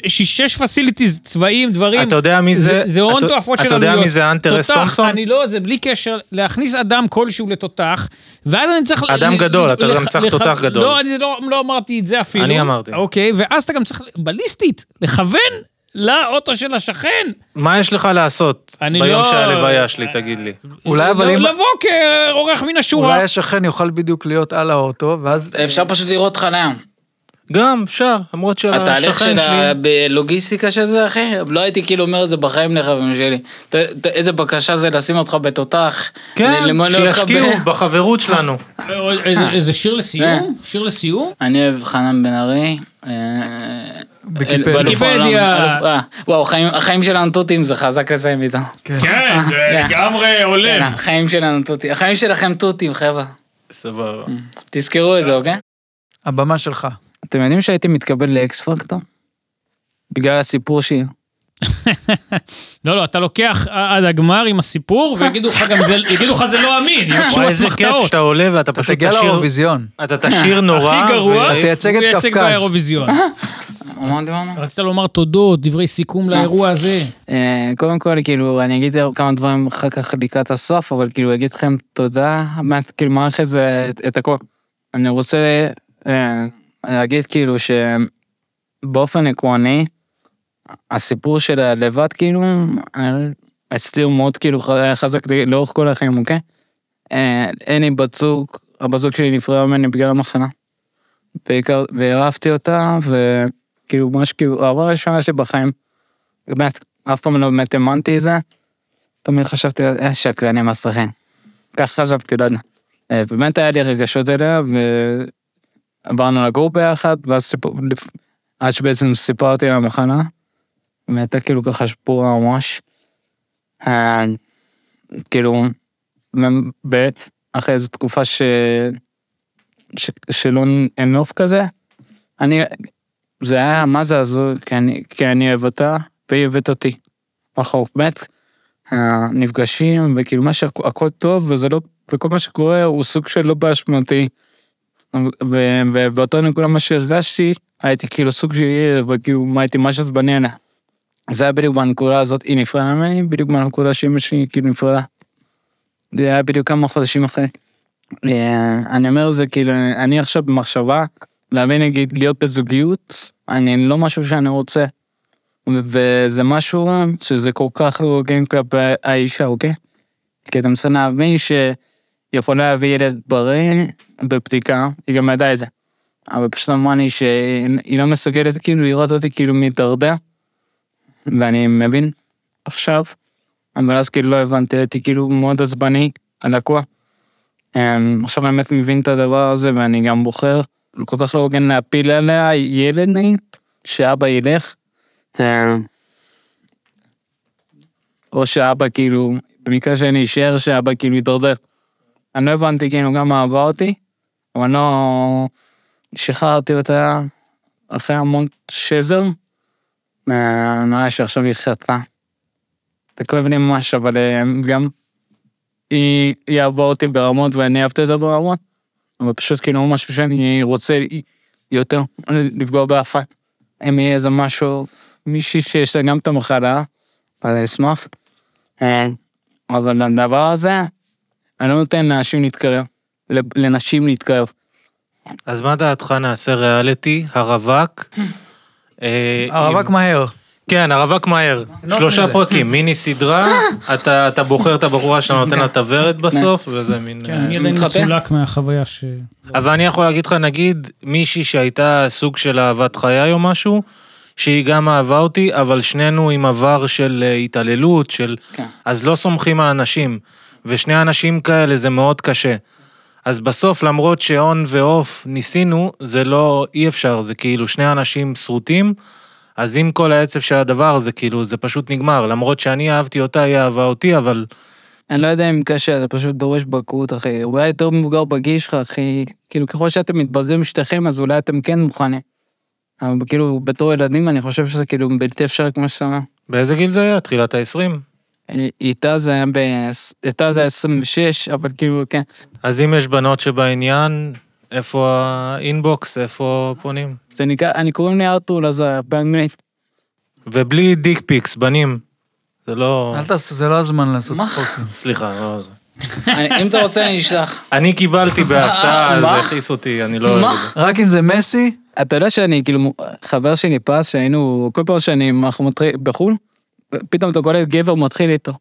שש facilities, צבעים, דברים. אתה יודע מי זה? זה הון אתה- תועפות של אתה עלויות. יודע מי זה האנטר אס תותח, תומפסון? אני לא, זה בלי קשר, להכניס אדם כלשהו לתותח, ואז אני צריך... אדם ל- גדול, ל- אתה לח- גם צריך לח- תותח גדול. לא, אני לא לא אמרתי את זה אפילו. אני אמרתי. אוקיי, ואז אתה גם צריך, בליסטית, לכוון לאוטו של השכן. מה יש לך לעשות אני ביום לא- של הלוויה שלי, תגיד לי? אולי אבל לא- אם- לבוא כאורח מן השורה. אולי השכן יוכל בדיוק להיות על האוטו, ואז... אפשר פשוט לראות חניה. גם, אפשר, למרות התהליך שהשכן של. הלוגיסטיקה של זה, אחי, לא הייתי כאילו אומר את זה בחיים לחברים שלי. ת- ת- איזה בקשה זה לשים אותך בתותח. כן, שישקיעו ב- בחברות שלנו. איזה- איזה שיר אה. לסיום? שיר לסיום? אני אוהב חנן בן ארי. אה, ויקיפדיה. אה, וואו, החיים- שלנו תותים זה חזק לסיים איתם. כן, זה כן. לגמרי כן, הולם. החיים שלנו תותים. החיים שלכם תותים, חבר'ה. סבבה. תזכרו את זה, אוקיי? הבמה שלך. אתם יודעים שהייתי מתקבל לאקס פקטור? בגלל הסיפור שלי. לא, לא, אתה לוקח עד הגמר עם הסיפור, ויגידו לך גם זה, יגידו לך זה לא אמין, יבקשו וואי, איזה כיף. שאתה עולה ואתה אתה פשוט תגיע תשאיר... לאירוויזיון. אתה תשאיר נורא. הכי גרוע, אתה תייצג את הוא ייצג קפקז. באירוויזיון. מה דיברנו? רצית לומר תודות, דברי סיכום לאירוע הזה. אה, קודם כל, כאילו, אני אגיד כמה דברים אחר כך לקראת הסוף, אבל כאילו, אגיד לכם תודה, כאילו, מערכת זה את- את הכל. אני רוצה אה, להגיד כאילו שבאופן עקרוני, הסיפור של הלבד, כאילו, אה, אצלי הוא מאוד כאילו חזק לאורך כל החיים, אוקיי? אה, אין לי בת זוג, הבת זוג שלי נפרדה ממני בגלל המחנה. בעיקר, ואהבתי אותה, וכאילו, ממש כאילו, העבר הראשונה שלי בחיים. באמת, אף פעם לא באמת האמנתי את זה. תמיד חשבתי, אה, שקרנים מסריחים. כך חשבתי, לא יודע. אה, באמת היה לי רגשות אליה, ועברנו לגור ביחד, ואז סיפור, עד שבעצם סיפרתי לה המחנה, והייתה כאילו ככה שפורה ממש. כאילו, אחרי איזו תקופה ש... ש... שלא אין נוף כזה, אני, זה היה, מה זה הזוי, כי כי אני אוהב אותה, והיא אוהבת אותי. אנחנו באמת אה, נפגשים, וכאילו מה שהכל טוב, וזה לא, וכל מה שקורה הוא סוג של לא באשמתי. ובאותה נקודה מה שהרגשתי, הייתי כאילו סוג של ילד, וכאילו מה הייתי ממש עליה. זה היה בדיוק בנקודה הזאת, היא נפרדה ממני, בדיוק בנקודה שאמא שלי כאילו נפרדה. זה היה בדיוק כמה חודשים אחרי. אה, אני אומר זה כאילו, אני עכשיו במחשבה, להבין נגיד להיות בזוגיות, אני לא משהו שאני רוצה. וזה משהו שזה כל כך לא הוגן כלפי האישה, אוקיי? כי אתה מנסה להבין שיכולה להביא ילד בריא בבדיקה, היא גם ידעה את זה. אבל פשוט אמרה לי שהיא לא מסוגלת כאילו לראות אותי כאילו מתדרדר, ואני מבין עכשיו, אבל אז כאילו לא הבנתי, הייתי כאילו מאוד עצבני, הלקוח. אמ, עכשיו אני באמת מבין את הדבר הזה, ואני גם בוחר כל כך לא הוגן להפיל עליה ילד נגיד, שאבא ילך. אמ, או שאבא כאילו, במקרה שאני אשאר שאבא כאילו יתדרדר. אני לא הבנתי כאילו גם מה עבר אותי, אבל לא שחררתי אותה אחרי המון שבר. אה, נראה שעכשיו היא חטאה. זה כואב לי ממש, אבל אה, גם היא, היא אהבה אותי ברמות ואני אהבתי אותה ברמות, אבל פשוט כאילו משהו שאני רוצה יותר לפגוע באף אחד. אם יהיה איזה משהו, מישהי שיש לה גם את המחלה, אז אני אשמח. אה, אבל הדבר הזה, אני לא נותן לאנשים להתקרב, לנשים להתקרב. אז מה דעתך נעשה ריאליטי, הרווק? אה, הרווק מהר. כן, הרווק מהר. נוח שלושה. פרקים, מיני סדרה, אתה אתה בוחר את הבחורה שאתה נותן לה את הוורד בסוף, וזה מין... כן, אה, אני עדיין מתחבא. מצולק מהחוויה ש... אבל אני יכול להגיד לך, נגיד, מישהי שהייתה סוג של אהבת חיי או משהו, שהיא גם אהבה אותי, אבל שנינו עם עבר של אה, התעללות, של... כן. אז לא סומכים על אנשים. ושני אנשים כאלה זה מאוד קשה. אז בסוף, למרות שאון ועוף ניסינו, זה לא, אי אפשר, זה כאילו שני אנשים שרוטים, אז עם כל העצב של הדבר הזה, כאילו, זה פשוט נגמר. למרות שאני אהבתי אותה, היא אהבה אותי, אבל אני לא יודע אם קשה, זה פשוט דורש בגרות, אחי. אולי יותר מבוגר בגיל שלך, אחי. כאילו, ככל שאתם מתבגרים שתיכם, אז אולי אתם כן מוכנים. אבל כאילו, בתור ילדים, אני חושב שזה כאילו בלתי אפשרי כמו שאתה אומר. באיזה גיל זה היה? תחילת ה-20? איתה זה היה ב... איתה זה היה 26, אבל כאילו, כן. אז אם יש בנות שבעניין, איפה האינבוקס, איפה פונים? זה נקרא, אני קוראים לי ארתור לזר, באנגלית. ובלי דיק פיקס, בנים. זה לא... אל תעשו, זה לא הזמן לעשות? צחוקים. סליחה, לא זה. אם אתה רוצה, אני אשלח. אני קיבלתי בהפתעה? זה הכעיס אותי, אני לא אוהב מה? את זה. רק אם זה מסי, אתה יודע שאני, כאילו, חבר שלי פס, שהיינו, כל פעם שאני, אנחנו מתחיל בחו"ל, פתאום אתה קולט גבר מתחיל איתו.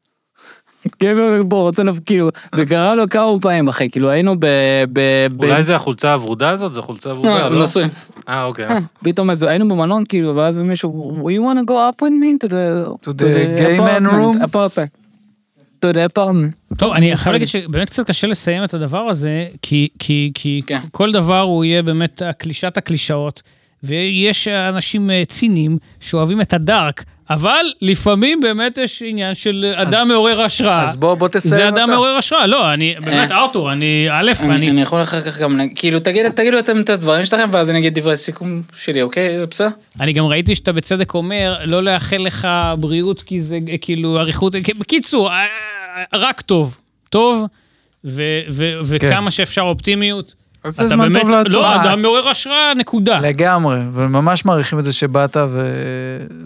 גבר בוא, רוצה, לב- כאילו, זה קרה לו כמה פעמים, אחי, כאילו, היינו ב... ב... ב- אולי זה החולצה הוורודה הזאת? זו חולצה לא, לא? נשואים. אה, אוקיי. פתאום איזה, היינו במלון, כאילו, ואז מישהו, you want to go up with me to the... To the gay man room? apartment. to the apartment. טוב, אני חייב להגיד שבאמת קצת קשה לסיים את הדבר הזה, כי, כי, כי כן. כל דבר הוא יהיה באמת קלישת הקלישאות, ויש אנשים אה, ציניים שאוהבים את הדארק, אבל לפעמים באמת יש עניין של אדם מעורר השראה. אז בוא, בוא תסיים זה אתה. אדם מעורר השראה, לא, אני, באמת, ארתור, אני, א', אני, אני, אני יכול אחר כך גם, כאילו, תגיד, תגידו אתם את הדברים שלכם, ואז אני אגיד דברי סיכום שלי, אוקיי? זה בסדר? אני גם ראיתי שאתה בצדק אומר, לא לאחל לך בריאות, כי זה אה, כאילו אריכות, בקיצור, אה, אה, רק טוב, טוב, ו, ו, וכמה שאפשר אופטימיות. אז זה זמן באמת, טוב לעצור. לא, אדם מעורר השראה, נקודה. לגמרי, וממש מעריכים את זה שבאת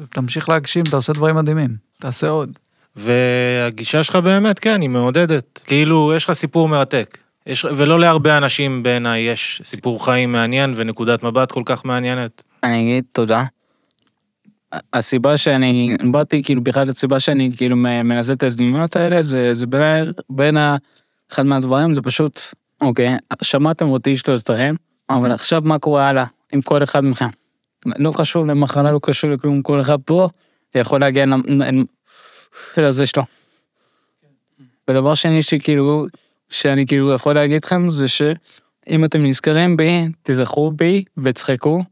ותמשיך להגשים, אתה עושה דברים מדהימים. תעשה עוד. והגישה שלך באמת, כן, היא מעודדת. כאילו, יש לך סיפור מרתק. יש, ולא להרבה אנשים בעיניי יש סיפור חיים מעניין ונקודת מבט כל כך מעניינת. אני אגיד תודה. הסיבה שאני באתי, כאילו, בכלל הסיבה שאני כאילו מ- מנסה את ההזדמנויות האלה, זה, זה בין, בין ה... אחד מהדברים, זה פשוט, אוקיי, שמעתם אותי שלושתכם, אבל עכשיו מה קורה הלאה עם כל אחד מכם? לא קשור למחלה, לא קשור לכלום, כל אחד פה יכול להגיע לזה שלו. ודבר שני שכאילו, שאני כאילו יכול להגיד לכם, זה שאם אתם נזכרים בי, תזכרו בי וצחקו.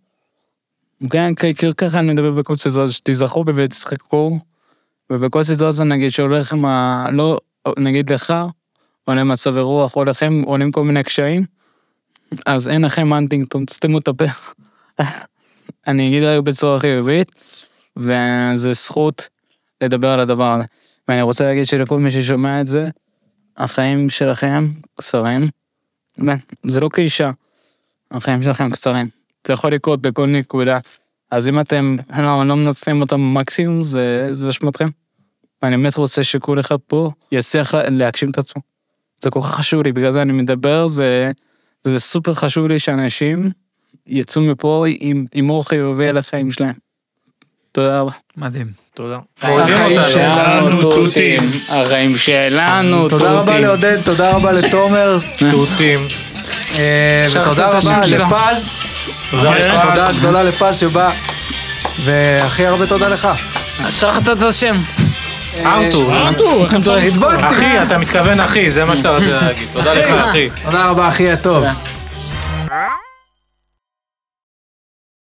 כן, כי- כאילו ככה אני מדבר בכל סיטואציה, שתיזכרו בי ותצחקו, ובכל סיטואציה נגיד שהולך עם ה... לא, נגיד לך, עולה מצבי רוח, או לכם עולים כל מיני קשיים, אז אין לכם אנטינגטון, תסתמו את הפה. אני אגיד רק בצורה חיובית, וזה זכות לדבר על הדבר הזה. ואני רוצה להגיד שלכל מי ששומע את זה, החיים שלכם קצרים. כן, זה לא קלישה, החיים שלכם קצרים. זה יכול לקרות בכל נקודה. אז אם אתם לא, לא מנצלים אותם במקסימום, זה, אשמתכם. ואני באמת רוצה שכל אחד פה יצליח לה- להגשים את עצמו. זה כל כך חשוב לי, בגלל זה אני מדבר, זה, זה סופר חשוב לי שאנשים יצאו מפה עם הימור חיובי על החיים שלהם. תודה רבה. מדהים. תודה. החיים שלנו תותים, החיים שלנו תותים. תודה רבה לעודד, תודה רבה לתומר, תותים. אה, ותודה רבה. לפז. תודה לך. תודה גדולה לפז שבא. והכי הרבה תודה לך. שכחת את השם. אה, ארתור. ארתור, הדבקתי. אחי, אתה מתכוון אחי, זה מה שאתה רוצה להגיד. תודה לך, אחי. תודה רבה, אחי הטוב.